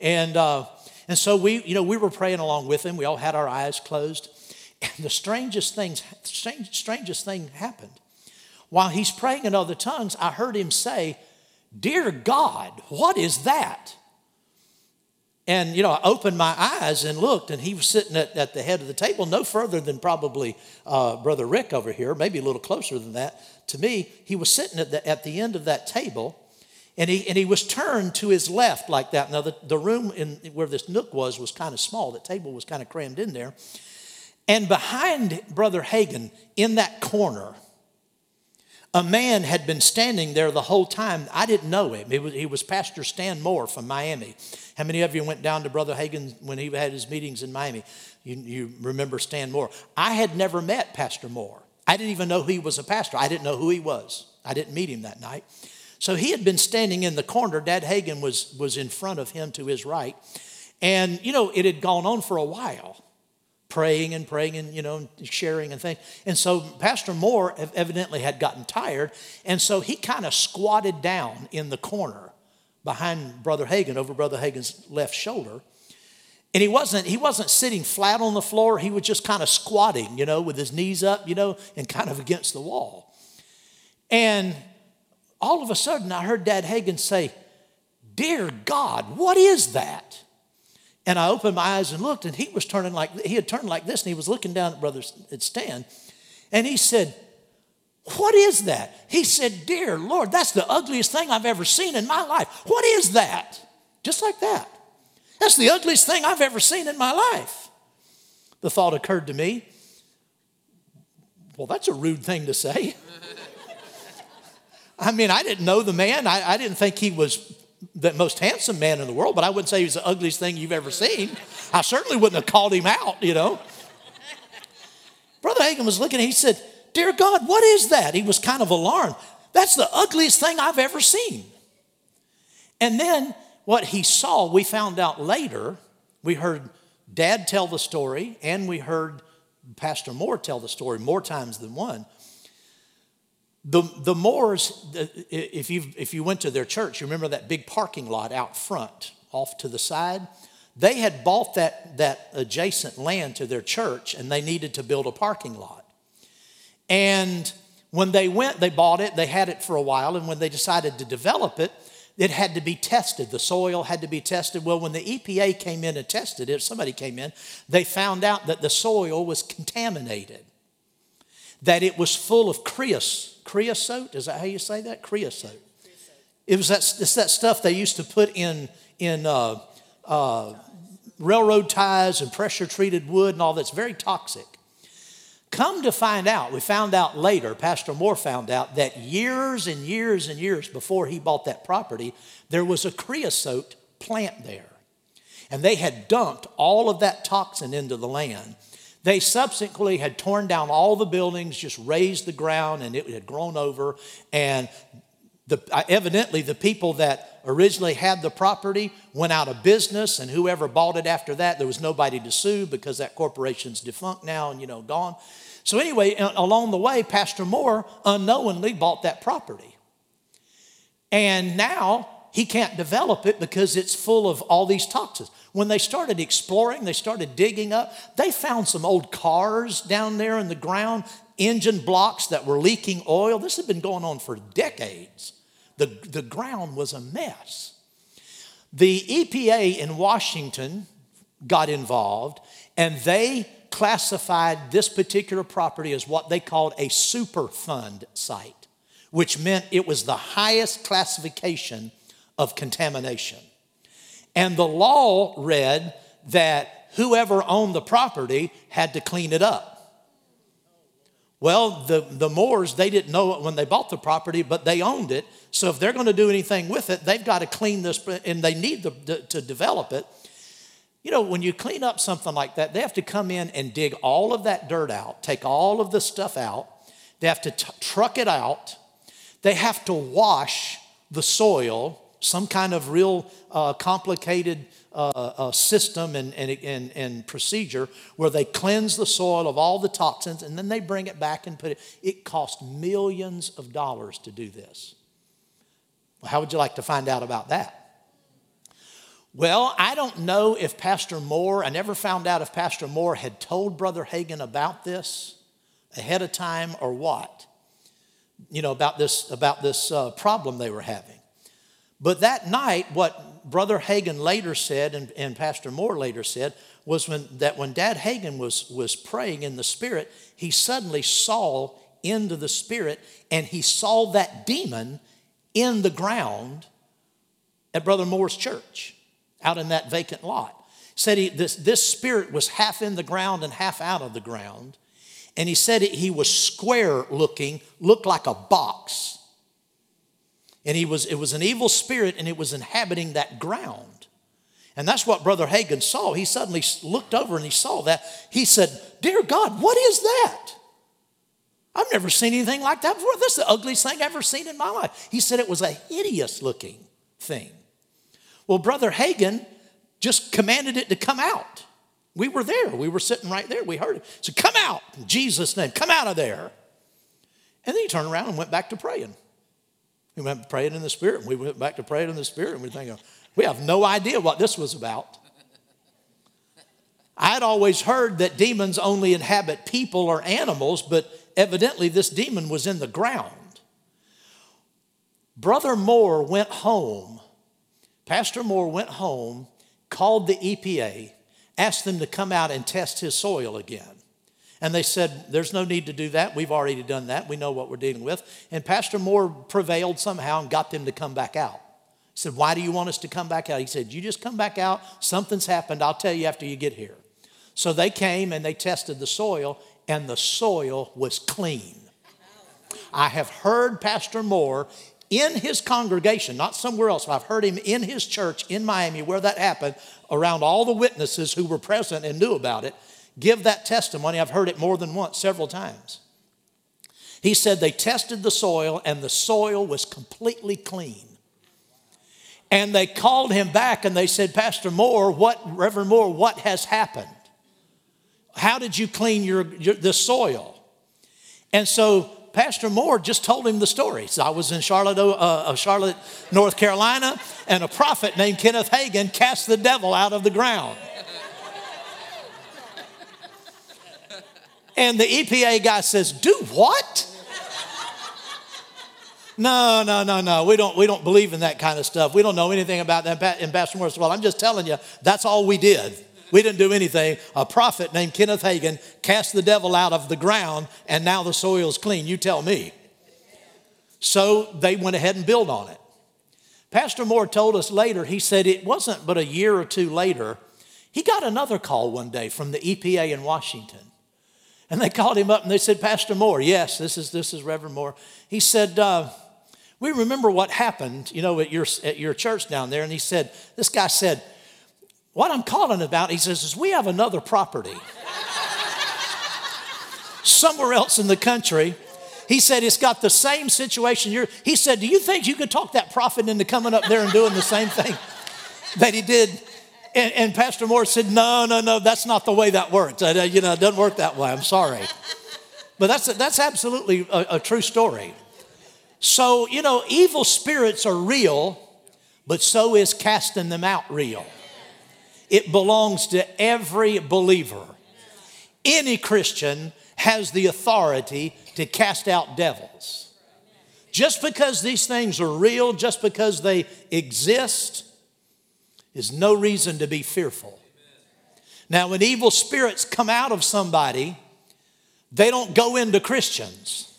Speaker 2: And, uh, and so we, you know, we were praying along with him. We all had our eyes closed. And the strangest things, strange, strangest thing happened. While he's praying in other tongues, I heard him say, Dear God, what is that? And, you know, I opened my eyes and looked, and he was sitting at, at the head of the table, no further than probably uh, Brother Rick over here, maybe a little closer than that. To me, he was sitting at the, at the end of that table, and he, and he was turned to his left like that. Now, the, the room in, where this nook was was kind of small, the table was kind of crammed in there. And behind Brother Hagin, in that corner, a man had been standing there the whole time. I didn't know him. He was, he was Pastor Stan Moore from Miami. How many of you went down to Brother Hagin when he had his meetings in Miami? You, you remember Stan Moore. I had never met Pastor Moore. I didn't even know he was a pastor. I didn't know who he was. I didn't meet him that night. So he had been standing in the corner. Dad Hagin was, was in front of him to his right. And, you know, it had gone on for a while praying and praying and you know sharing and things. And so pastor moore evidently had gotten tired and so he kind of squatted down in the corner behind brother hagin over brother hagin's left shoulder. And he wasn't he wasn't sitting flat on the floor he was just kind of squatting you know with his knees up you know and kind of against the wall. And all of a sudden i heard dad hagin say Dear God, what is that? And I opened my eyes and looked, and he was turning like he had turned like this, and he was looking down at Brother Stan, and he said, What is that? He said, Dear Lord, that's the ugliest thing I've ever seen in my life. What is that? Just like that. That's the ugliest thing I've ever seen in my life. The thought occurred to me, well, that's a rude thing to say. I mean, I didn't know the man. I, I didn't think he was the most handsome man in the world, but I wouldn't say he's the ugliest thing you've ever seen. I certainly wouldn't have called him out, you know. Brother Hagin was looking, he said, Dear God, what is that? He was kind of alarmed. That's the ugliest thing I've ever seen. And then what he saw, we found out later. We heard dad tell the story, and we heard Pastor Moore tell the story more times than one. The, the Moores, if, you if you went to their church, you remember that big parking lot out front, off to the side? They had bought that, that adjacent land to their church and they needed to build a parking lot. And when they went, they bought it, they had it for a while, and when they decided to develop it, it had to be tested. The soil had to be tested. Well, when the EPA came in and tested it, somebody came in, they found out that the soil was contaminated, that it was full of creosote creosote. Is that how you say that? Creosote. It was that, it's that stuff they used to put in, in uh, uh, railroad ties and pressure treated wood and all that's very toxic. Come to find out, we found out later, Pastor Moore found out that years and years and years before he bought that property, there was a creosote plant there. And they had dumped all of that toxin into the land. They subsequently had torn down all the buildings, just razed the ground, and it had grown over. And the, uh, evidently, the people that originally had the property went out of business, and whoever bought it after that, there was nobody to sue because that corporation's defunct now and you know gone. So anyway, along the way, Pastor Moore unknowingly bought that property, and now he can't develop it because it's full of all these toxins. When they started exploring, they started digging up, they found some old cars down there in the ground, engine blocks that were leaking oil. This had been going on for decades. The, the ground was a mess. The EPA in Washington got involved and they classified this particular property as what they called a Superfund site, which meant it was the highest classification of contamination. And the law read that whoever owned the property had to clean it up. Well, the, the Moores, they didn't know it when they bought the property, but they owned it. So if they're going to do anything with it, they've got to clean this, and they need to, to develop it. You know, when you clean up something like that, they have to come in and dig all of that dirt out, take all of the stuff out. They have to t- truck it out. They have to wash the soil some kind of real uh, complicated uh, uh, system and, and, and, and procedure where they cleanse the soil of all the toxins and then they bring it back and put it. It costs millions of dollars to do this. Well, how would you like to find out about that? Well, I don't know if Pastor Moore, I never found out if Pastor Moore had told Brother Hagin about this ahead of time or what, you know, about this, about this uh, problem they were having. But that night, what Brother Hagin later said, and, and Pastor Moore later said, was when, that when Dad Hagin was, was praying in the Spirit, he suddenly saw into the Spirit and he saw that demon in the ground at Brother Moore's church, out in that vacant lot. Said he, this, this spirit was half in the ground and half out of the ground. And he said he was square looking, looked like a box and he was, it was an evil spirit and it was inhabiting that ground. And that's what Brother Hagin saw. He suddenly looked over and he saw that. He said, Dear God, what is that? I've never seen anything like that before. This is the ugliest thing I've ever seen in my life. He said it was a hideous looking thing. Well, Brother Hagin just commanded it to come out. We were there. We were sitting right there. We heard it. So come out in Jesus' name. Come out of there. And then he turned around and went back to praying. We went praying in the Spirit, and we went back to praying in the Spirit, and we think, we have no idea what this was about. I had always heard that demons only inhabit people or animals, but evidently this demon was in the ground. Brother Moore went home Pastor Moore went home, called the EPA, asked them to come out and test his soil again. And they said, There's no need to do that. We've already done that. We know what we're dealing with. And Pastor Moore prevailed somehow and got them to come back out. He said, Why do you want us to come back out? He said, You just come back out. Something's happened. I'll tell you after you get here. So they came and they tested the soil, and the soil was clean. I have heard Pastor Moore in his congregation, not somewhere else, I've heard him in his church in Miami where that happened, around all the witnesses who were present and knew about it give that testimony. I've heard it more than once, several times. He said they tested the soil and the soil was completely clean. And they called him back and they said, Pastor Moore, what, Reverend Moore, what has happened? How did you clean your, your the soil? And so Pastor Moore just told him the story. So I was in Charlotte, uh, uh, Charlotte, North Carolina, and a prophet named Kenneth Hagin cast the devil out of the ground. And the EPA guy says, Do what? No, no, no, no. We don't, we don't believe in that kind of stuff. We don't know anything about that. And Pastor Morris, well, I'm just telling you, that's all we did. We didn't do anything. A prophet named Kenneth Hagin cast the devil out of the ground, and now the soil's clean. You tell me. So they went ahead and built on it. Pastor Moore told us later, he said it wasn't but a year or two later, he got another call one day from the EPA in Washington. And they called him up and they said, Pastor Moore, yes, this is, this is Reverend Moore. He said, uh, We remember what happened, you know, at your, at your church down there. And he said, This guy said, What I'm calling about, he says, is we have another property somewhere else in the country. He said, It's got the same situation. You're, he said, Do you think you could talk that prophet into coming up there and doing the same thing that he did and, and, Pastor Moore said, No, no, no, that's not the way that works. I, you know, it doesn't work that way. I'm sorry. But that's, that's absolutely a, a true story. So, you know, evil spirits are real, but so is casting them out real. It belongs to every believer. Any Christian has the authority to cast out devils. Just because these things are real, just because they exist, is no reason to be fearful. Now, when evil spirits come out of somebody, they don't go into Christians.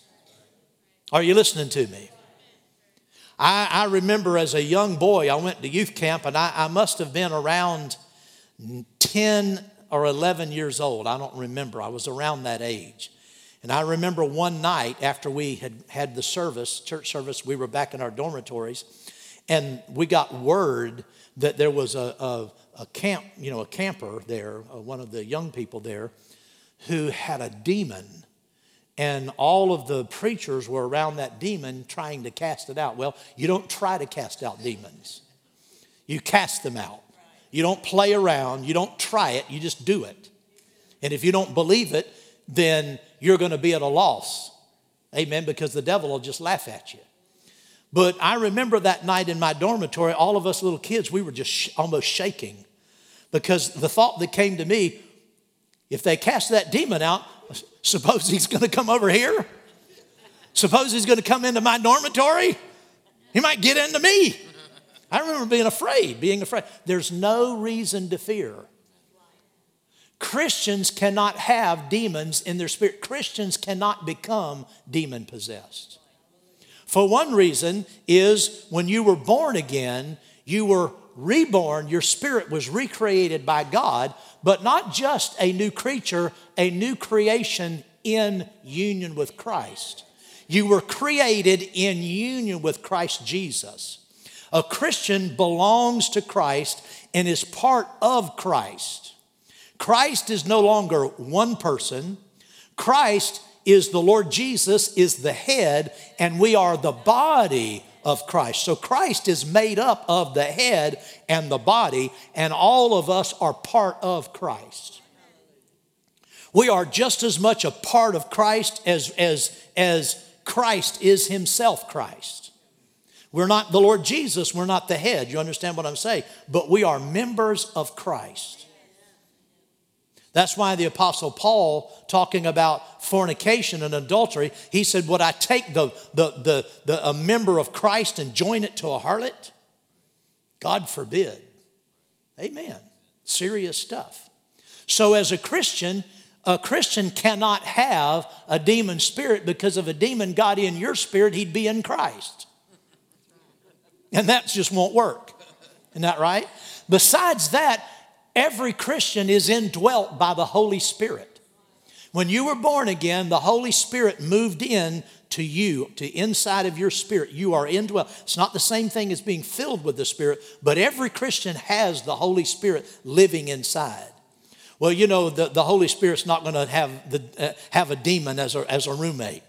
Speaker 2: Are you listening to me? I, I remember as a young boy, I went to youth camp and I, I must have been around 10 or 11 years old. I don't remember. I was around that age. And I remember one night after we had had the service, church service, we were back in our dormitories, and we got word that there was a, a, a camp, you know, a camper there, uh, one of the young people there, who had a demon. And all of the preachers were around that demon trying to cast it out. Well, you don't try to cast out demons, you cast them out. You don't play around, you don't try it, you just do it. And if you don't believe it, then you're going to be at a loss. Amen, because the devil will just laugh at you. But I remember that night in my dormitory, all of us little kids, we were just sh- almost shaking because the thought that came to me if they cast that demon out, suppose he's going to come over here? Suppose he's going to come into my dormitory? He might get into me. I remember being afraid, being afraid. There's no reason to fear. Christians cannot have demons in their spirit. Christians cannot become demon possessed. For one reason is when you were born again, you were reborn, your spirit was recreated by God, but not just a new creature, a new creation in union with Christ. You were created in union with Christ Jesus. A Christian belongs to Christ and is part of Christ. Christ is no longer one person. Christ is the Lord Jesus is the head and we are the body of Christ. So Christ is made up of the head and the body and all of us are part of Christ. We are just as much a part of Christ as, as, as Christ is himself Christ. We're not the Lord Jesus, we're not the head. You understand what I'm saying? But we are members of Christ. That's why the Apostle Paul, talking about fornication and adultery, he said, Would I take the, the, the, the, a member of Christ and join it to a harlot? God forbid. Amen. Serious stuff. So, as a Christian, a Christian cannot have a demon spirit because if a demon got in your spirit, he'd be in Christ. And that just won't work. Isn't that right? Besides that, every Christian is indwelt by the Holy Spirit. When you were born again, the Holy Spirit moved in to you, to inside of your spirit. You are indwelt. It's not the same thing as being filled with the Spirit, but every Christian has the Holy Spirit living inside. Well, you know, the, the Holy Spirit's not going to have, the, uh, have a demon as a, as a roommate.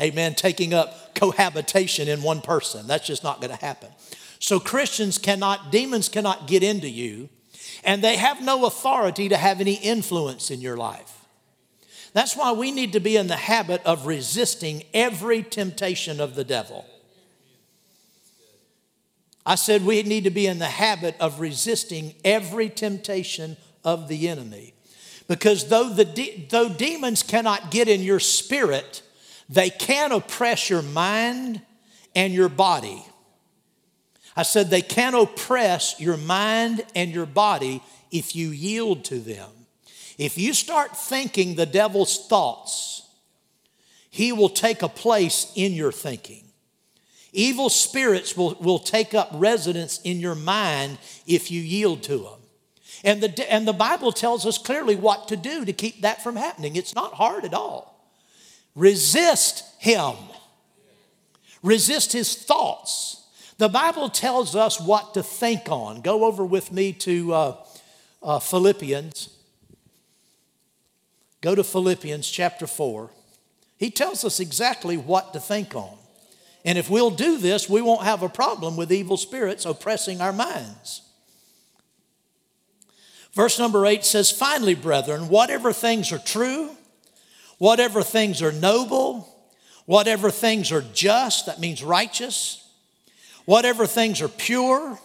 Speaker 2: Amen. Taking up cohabitation in one person. That's just not going to happen. So Christians cannot, demons cannot get into you, and they have no authority to have any influence in your life. That's why we need to be in the habit of resisting every temptation of the devil. I said we need to be in the habit of resisting every temptation of the enemy. Because though, the de- though demons cannot get in your spirit, they can oppress your mind and your body. I said they can oppress your mind and your body if you yield to them. If you start thinking the devil's thoughts, he will take a place in your thinking. Evil spirits will, will take up residence in your mind if you yield to them. And the, and the Bible tells us clearly what to do to keep that from happening. It's not hard at all. Resist him, resist his thoughts. The Bible tells us what to think on. Go over with me to uh, uh, Philippians. Go to Philippians chapter 4. He tells us exactly what to think on. And if we'll do this, we won't have a problem with evil spirits oppressing our minds. Verse number 8 says, Finally, brethren, whatever things are true, whatever things are noble, whatever things are just, that means righteous, whatever things are pure,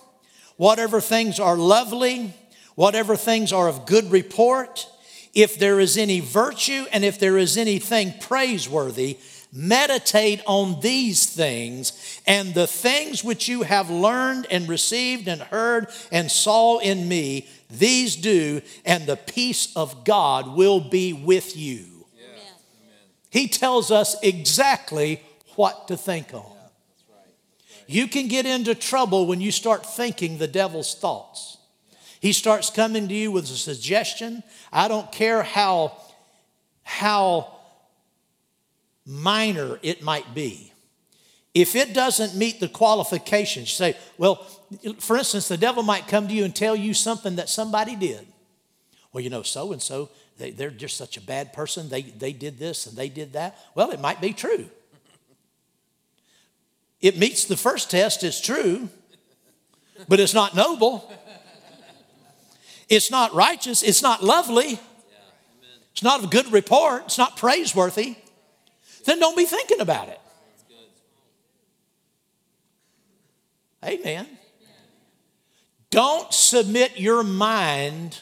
Speaker 2: whatever things are lovely, whatever things are of good report, if there is any virtue and if there is anything praiseworthy, meditate on these things, and the things which you have learned and received and heard and saw in me, these do, and the peace of God will be with you. He tells us exactly what to think on. You can get into trouble when you start thinking the devil's thoughts. He starts coming to you with a suggestion. I don't care how, how minor it might be. If it doesn't meet the qualifications, say, well, for instance, the devil might come to you and tell you something that somebody did. Well, you know, so and so, they, they're just such a bad person. They, they did this and they did that. Well, it might be true. It meets the first test, it's true, but it's not noble. It's not righteous. It's not lovely. It's not of good report. It's not praiseworthy. Then don't be thinking about it. Amen. Don't submit your mind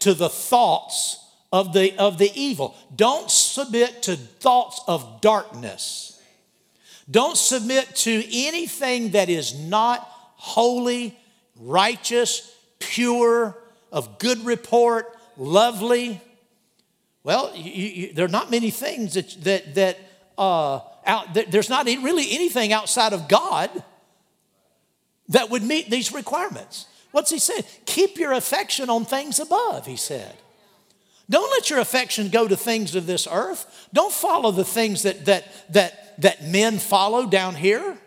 Speaker 2: to the thoughts of the, of the evil. Don't submit to thoughts of darkness. Don't submit to anything that is not holy, righteous, pure, of good report, lovely. Well, you, you, there are not many things that, that, that, uh, out, that there's not really anything outside of God that would meet these requirements. What's he saying? Keep your affection on things above, he said. Don't let your affection go to things of this earth. Don't follow the things that, that, that, that men follow down here.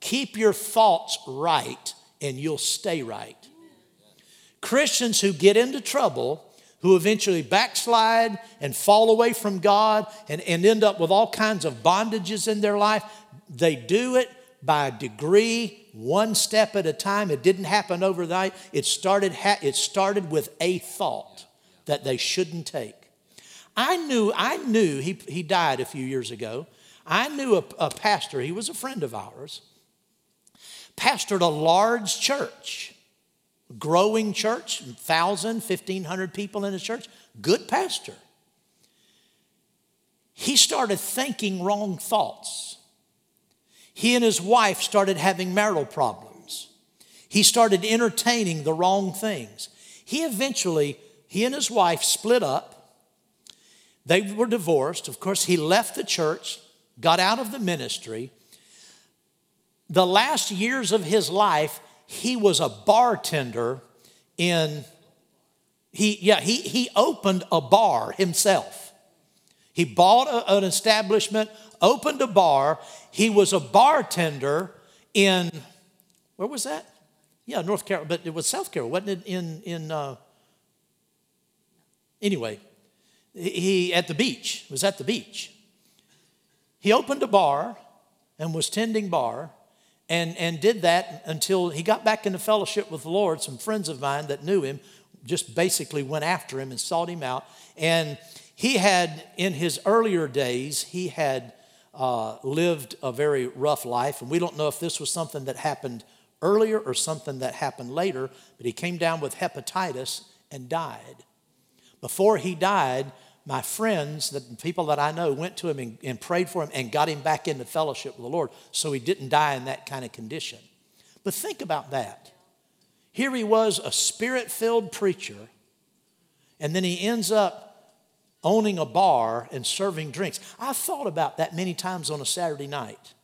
Speaker 2: Keep your thoughts right and you'll stay right. Christians who get into trouble, who eventually backslide and fall away from God and, and end up with all kinds of bondages in their life, they do it by degree, one step at a time. It didn't happen overnight. It started, it started with a thought that they shouldn't take. I knew, I knew, he, he died a few years ago. I knew a, a pastor, he was a friend of ours, pastored a large church, growing church, 1,000, 1,500 people in the church, good pastor. He started thinking wrong thoughts. He and his wife started having marital problems. he started entertaining the wrong things. He eventually, he and his wife split up. They were divorced. Of course, he left the church, got out of the ministry. The last years of his life, he was a bartender in he yeah he he opened a bar himself. He bought a, an establishment opened a bar. He was a bartender in where was that? Yeah north carolina but it was south carolina wasn't it in in uh, anyway he at the beach was at the beach he opened a bar and was tending bar and, and did that until he got back into fellowship with the Lord. Some friends of mine that knew him just basically went after him and sought him out. And he had, in his earlier days, he had uh, lived a very rough life. And we don't know if this was something that happened earlier or something that happened later, but he came down with hepatitis and died. Before he died, my friends, the people that I know, went to him and, and, prayed for him and got him back into fellowship with the Lord so he didn't die in that kind of condition. But think about that. Here he was, a spirit filled preacher, and then he ends up owning a bar and serving drinks. I've thought about that many times on a Saturday night.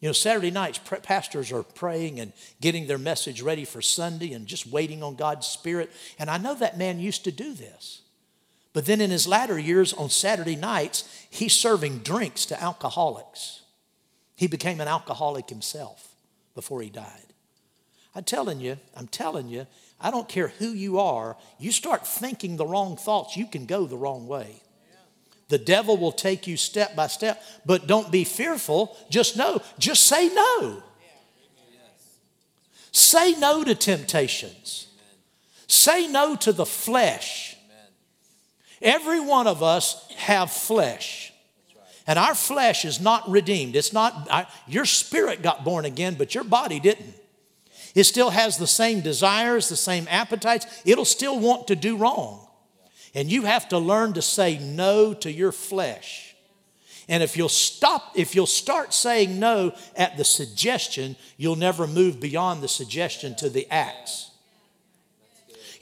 Speaker 2: You know, Saturday nights, pastors are praying and getting their message ready for Sunday and just waiting on God's Spirit. And I know that man used to do this. But then in his latter years, on Saturday nights, he's serving drinks to alcoholics. He became an alcoholic himself before he died. I'm telling you, I'm telling you, I don't care who you are, you start thinking the wrong thoughts, you can go the wrong way. The devil will take you step by step, but don't be fearful. Just know, just say no. Say no to temptations. Say no to the flesh. Every one of us have flesh. And our flesh is not redeemed. It's not, your spirit got born again, but your body didn't. It still has the same desires, the same appetites. It'll still want to do wrong. And you have to learn to say no to your flesh. And if you'll stop, if you'll start saying no at the suggestion, you'll never move beyond the suggestion to the acts.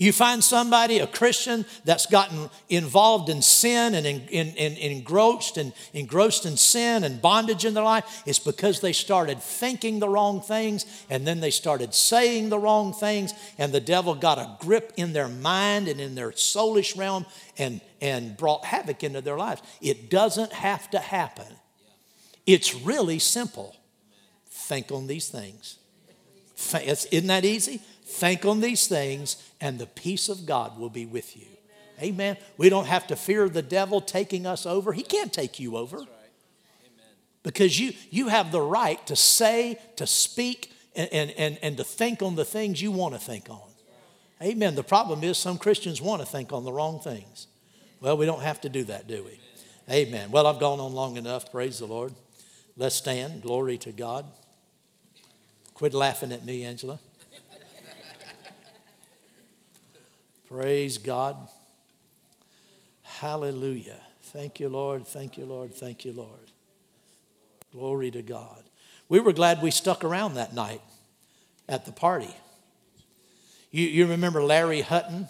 Speaker 2: You find somebody, a Christian, that's gotten involved in sin and in, in, in, engrossed and engrossed in sin and bondage in their life, it's because they started thinking the wrong things and then they started saying the wrong things, and the devil got a grip in their mind and in their soulish realm and, and brought havoc into their lives. It doesn't have to happen. It's really simple. Think on these things. Isn't that easy? Think on these things, and the peace of God will be with you. Amen. Amen. We don't have to fear the devil taking us over. He can't take you over. Right. Because you, you have the right to say, to speak, and, and, and, and to think on the things you want to think on. Amen. The problem is some Christians want to think on the wrong things. Well, we don't have to do that, do we? Amen. Well, I've gone on long enough. Praise the Lord. Let's stand. Glory to God. Quit laughing at me, Angela. Praise God. Hallelujah. Thank you, Lord. Thank you, Lord. Thank you, Lord. Glory to God. We were glad we stuck around that night at the party. You, you remember Larry Hutton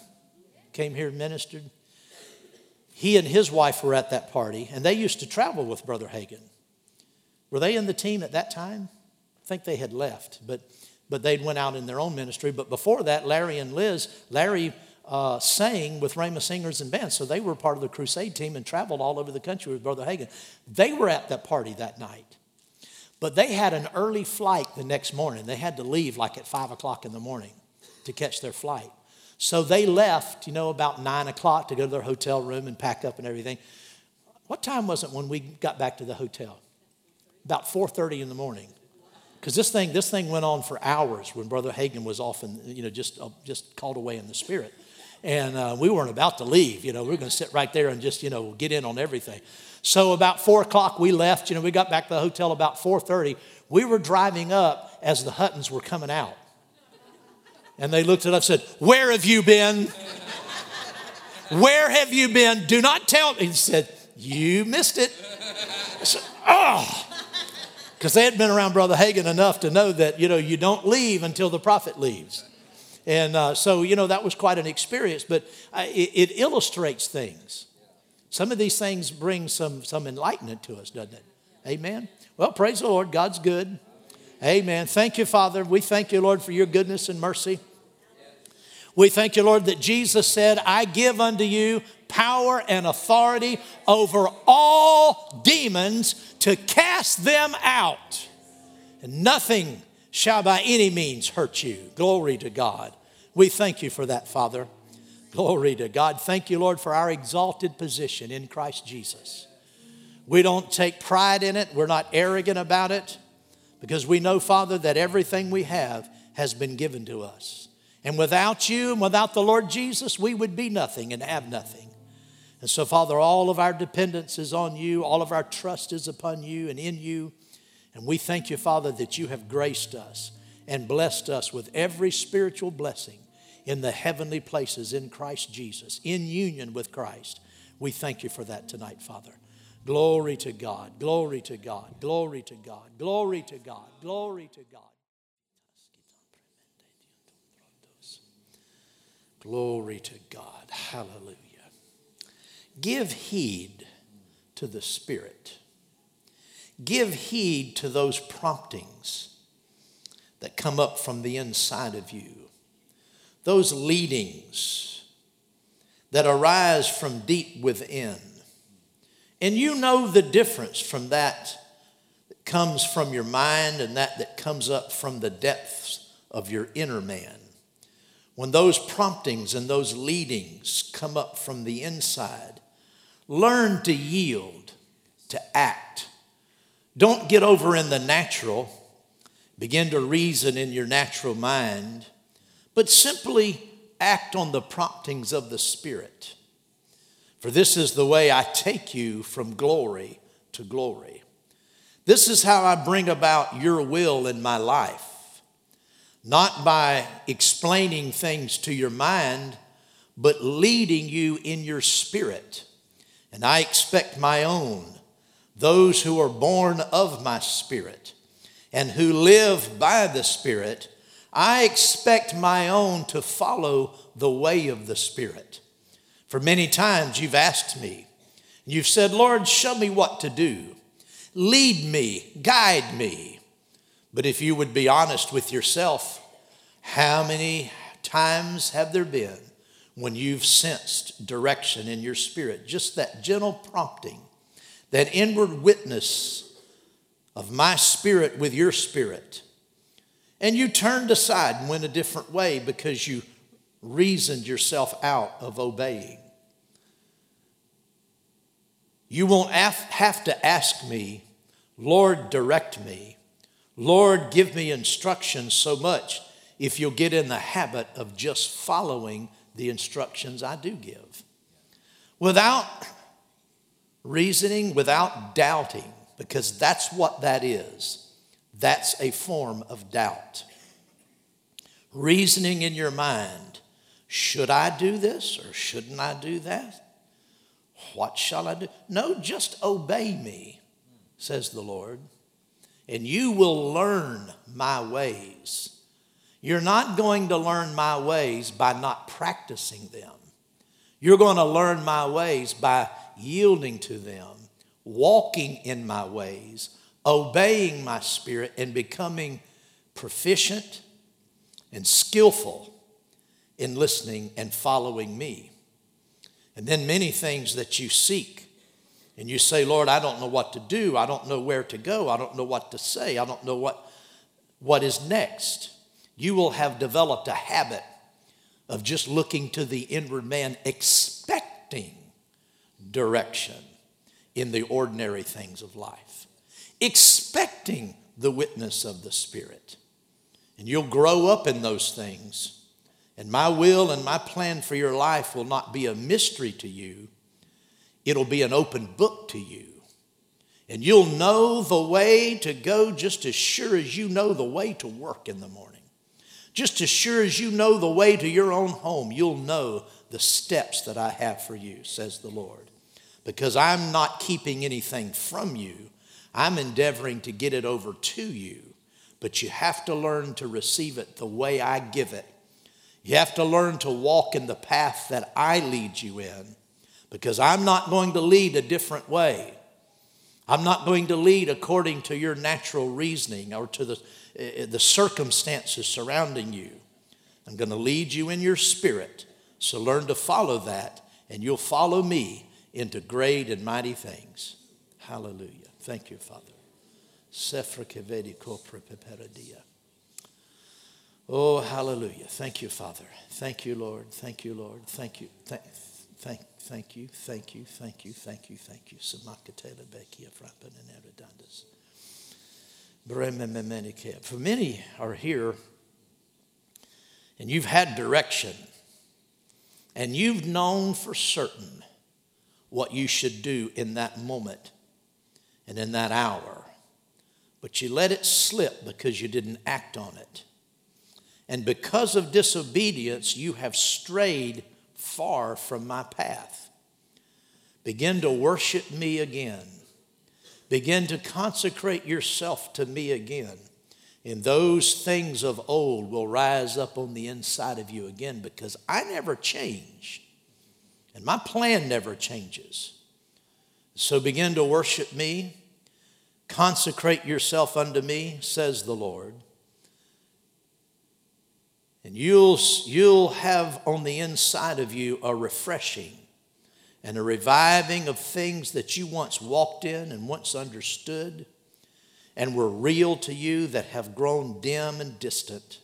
Speaker 2: came here and ministered? He and his wife were at that party, and they used to travel with Brother Hagin. Were they in the team at that time? I think they had left, but, but they'd went out in their own ministry. But before that, Larry and Liz, Larry uh, sang with Rhema Singers and Bands. So they were part of the crusade team and traveled all over the country with Brother Hagin. They were at that party that night. But they had an early flight the next morning. They had to leave like at 5 o'clock in the morning to catch their flight. So they left, you know, about 9 o'clock to go to their hotel room and pack up and everything. What time was it when we got back to the hotel? About 4.30 in the morning. Because this thing, this thing went on for hours when Brother Hagin was often, you know, just, uh, just called away in the spirit and uh, we weren't about to leave. You know, we were going to sit right there and just, you know, get in on everything. So about four o'clock we left. You know, we got back to the hotel about 4:30. We were driving up as the Huttons were coming out, and they looked at us and said, "Where have you been? Where have you been? Do not tell me." He said, "You missed it." I said, "Oh." Because they had been around Brother Hagin enough to know that, you know, you don't leave until the prophet leaves. And uh, so, you know, that was quite an experience, but uh, it, it, illustrates things. Some of these things bring some, some enlightenment to us, doesn't it? Amen. Well, praise the Lord. God's good. Amen. Thank you, Father. We thank you, Lord, for your goodness and mercy. We thank you, Lord, that Jesus said, I give unto you power and authority over all demons to cast them out. And nothing shall by any means hurt you. Glory to God. We thank you for that, Father. Glory to God. Thank you, Lord, for our exalted position in Christ Jesus. We don't take pride in it, we're not arrogant about it, because we know, Father, that everything we have has been given to us. And without you and without the Lord Jesus, we would be nothing and have nothing. And so, Father, all of our dependence is on you, all of our trust is upon you and in you. And we thank you, Father, that you have graced us and blessed us with every spiritual blessing in the heavenly places in Christ Jesus, in union with Christ. We thank you for that tonight, Father. Glory to God, glory to God, glory to God, glory to God, glory to God. Glory to God, hallelujah. Give heed to the Spirit. Give heed to those promptings that come up from the inside of you, those leadings that arise from deep within. And you know the difference from that that comes from your mind and that that comes up from the depths of your inner man. When those promptings and those leadings come up from the inside, learn to yield, to act. Don't get over in the natural begin to reason in your natural mind, but simply act on the promptings of the Spirit. For this is the way I take you from glory to glory. This is how I bring about your will in my life, not by explaining things to your mind, but leading you in your spirit. And I expect my own, those who are born of my spirit and who live by the Spirit, I expect my own to follow the way of the Spirit. For many times you've asked me, you've said, Lord, show me what to do, lead me, guide me. But if you would be honest with yourself, how many times have there been when you've sensed direction in your spirit? Just that gentle prompting, that inward witness of my spirit with your spirit. And you turned aside and went a different way because you reasoned yourself out of obeying. You won't have to ask me, Lord, direct me. Lord, give me instructions so much if you'll get in the habit of just following the instructions I do give. Without reasoning, without doubting, because that's what that is. That's a form of doubt. Reasoning in your mind should I do this or shouldn't I do that? What shall I do? No, just obey me, says the Lord, and you will learn my ways. You're not going to learn my ways by not practicing them. You're going to learn my ways by yielding to them walking in my ways, obeying my spirit, and becoming proficient and skillful in listening and following me. And then many things that you seek. And you say, Lord, I don't know what to do. I don't know where to go. I don't know what to say. I don't know what, what is next. You will have developed a habit of just looking to the inward man, expecting direction in the ordinary things of life, expecting the witness of the Spirit. And you'll grow up in those things. And my will and my plan for your life will not be a mystery to you, it'll be an open book to you. And you'll know the way to go just as sure as you know the way to work in the morning. Just as sure as you know the way to your own home, you'll know the steps that I have for you, says the Lord because I'm not keeping anything from you. I'm endeavoring to get it over to you, but you have to learn to receive it the way I give it. You have to learn to walk in the path that I lead you in because I'm not going to lead a different way. I'm not going to lead according to your natural reasoning or to the, uh, the circumstances surrounding you. I'm going to lead you in your spirit. So learn to follow that, and you'll follow me into great and mighty things. Hallelujah. Thank you, Father. Oh, hallelujah. Thank you, Father. Thank you, Lord. Thank you, Lord. Thank you. Thank, thank, thank you. Thank you. Thank you. Thank you. Thank you. Samakatela bekia frapan and memenike. For many are here and you've had direction and you've known for certain what you should do in that moment and in that hour, but you let it slip because you didn't act on it. And because of disobedience, you have strayed far from my path. Begin to worship me again. Begin to consecrate yourself to me again. And those things of old will rise up on the inside of you again because I never change. And my plan never changes. So begin to worship me. Consecrate yourself unto me, says the Lord. And you'll, you'll have on the inside of you a refreshing and a reviving of things that you once walked in and once understood and were real to you that have grown dim and distant.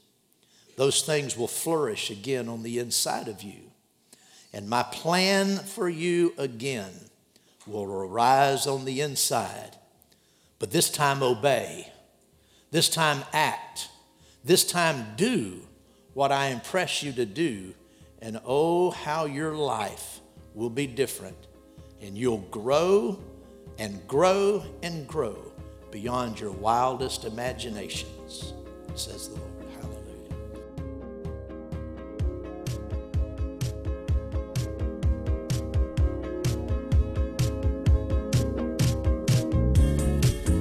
Speaker 2: Those things will flourish again on the inside of you. And my plan for you again will arise on the inside. But this time, obey. This time, act. This time, do what I impress you to do, and oh, how your life will be different. And you'll grow and grow and grow beyond your wildest imaginations, says the Lord.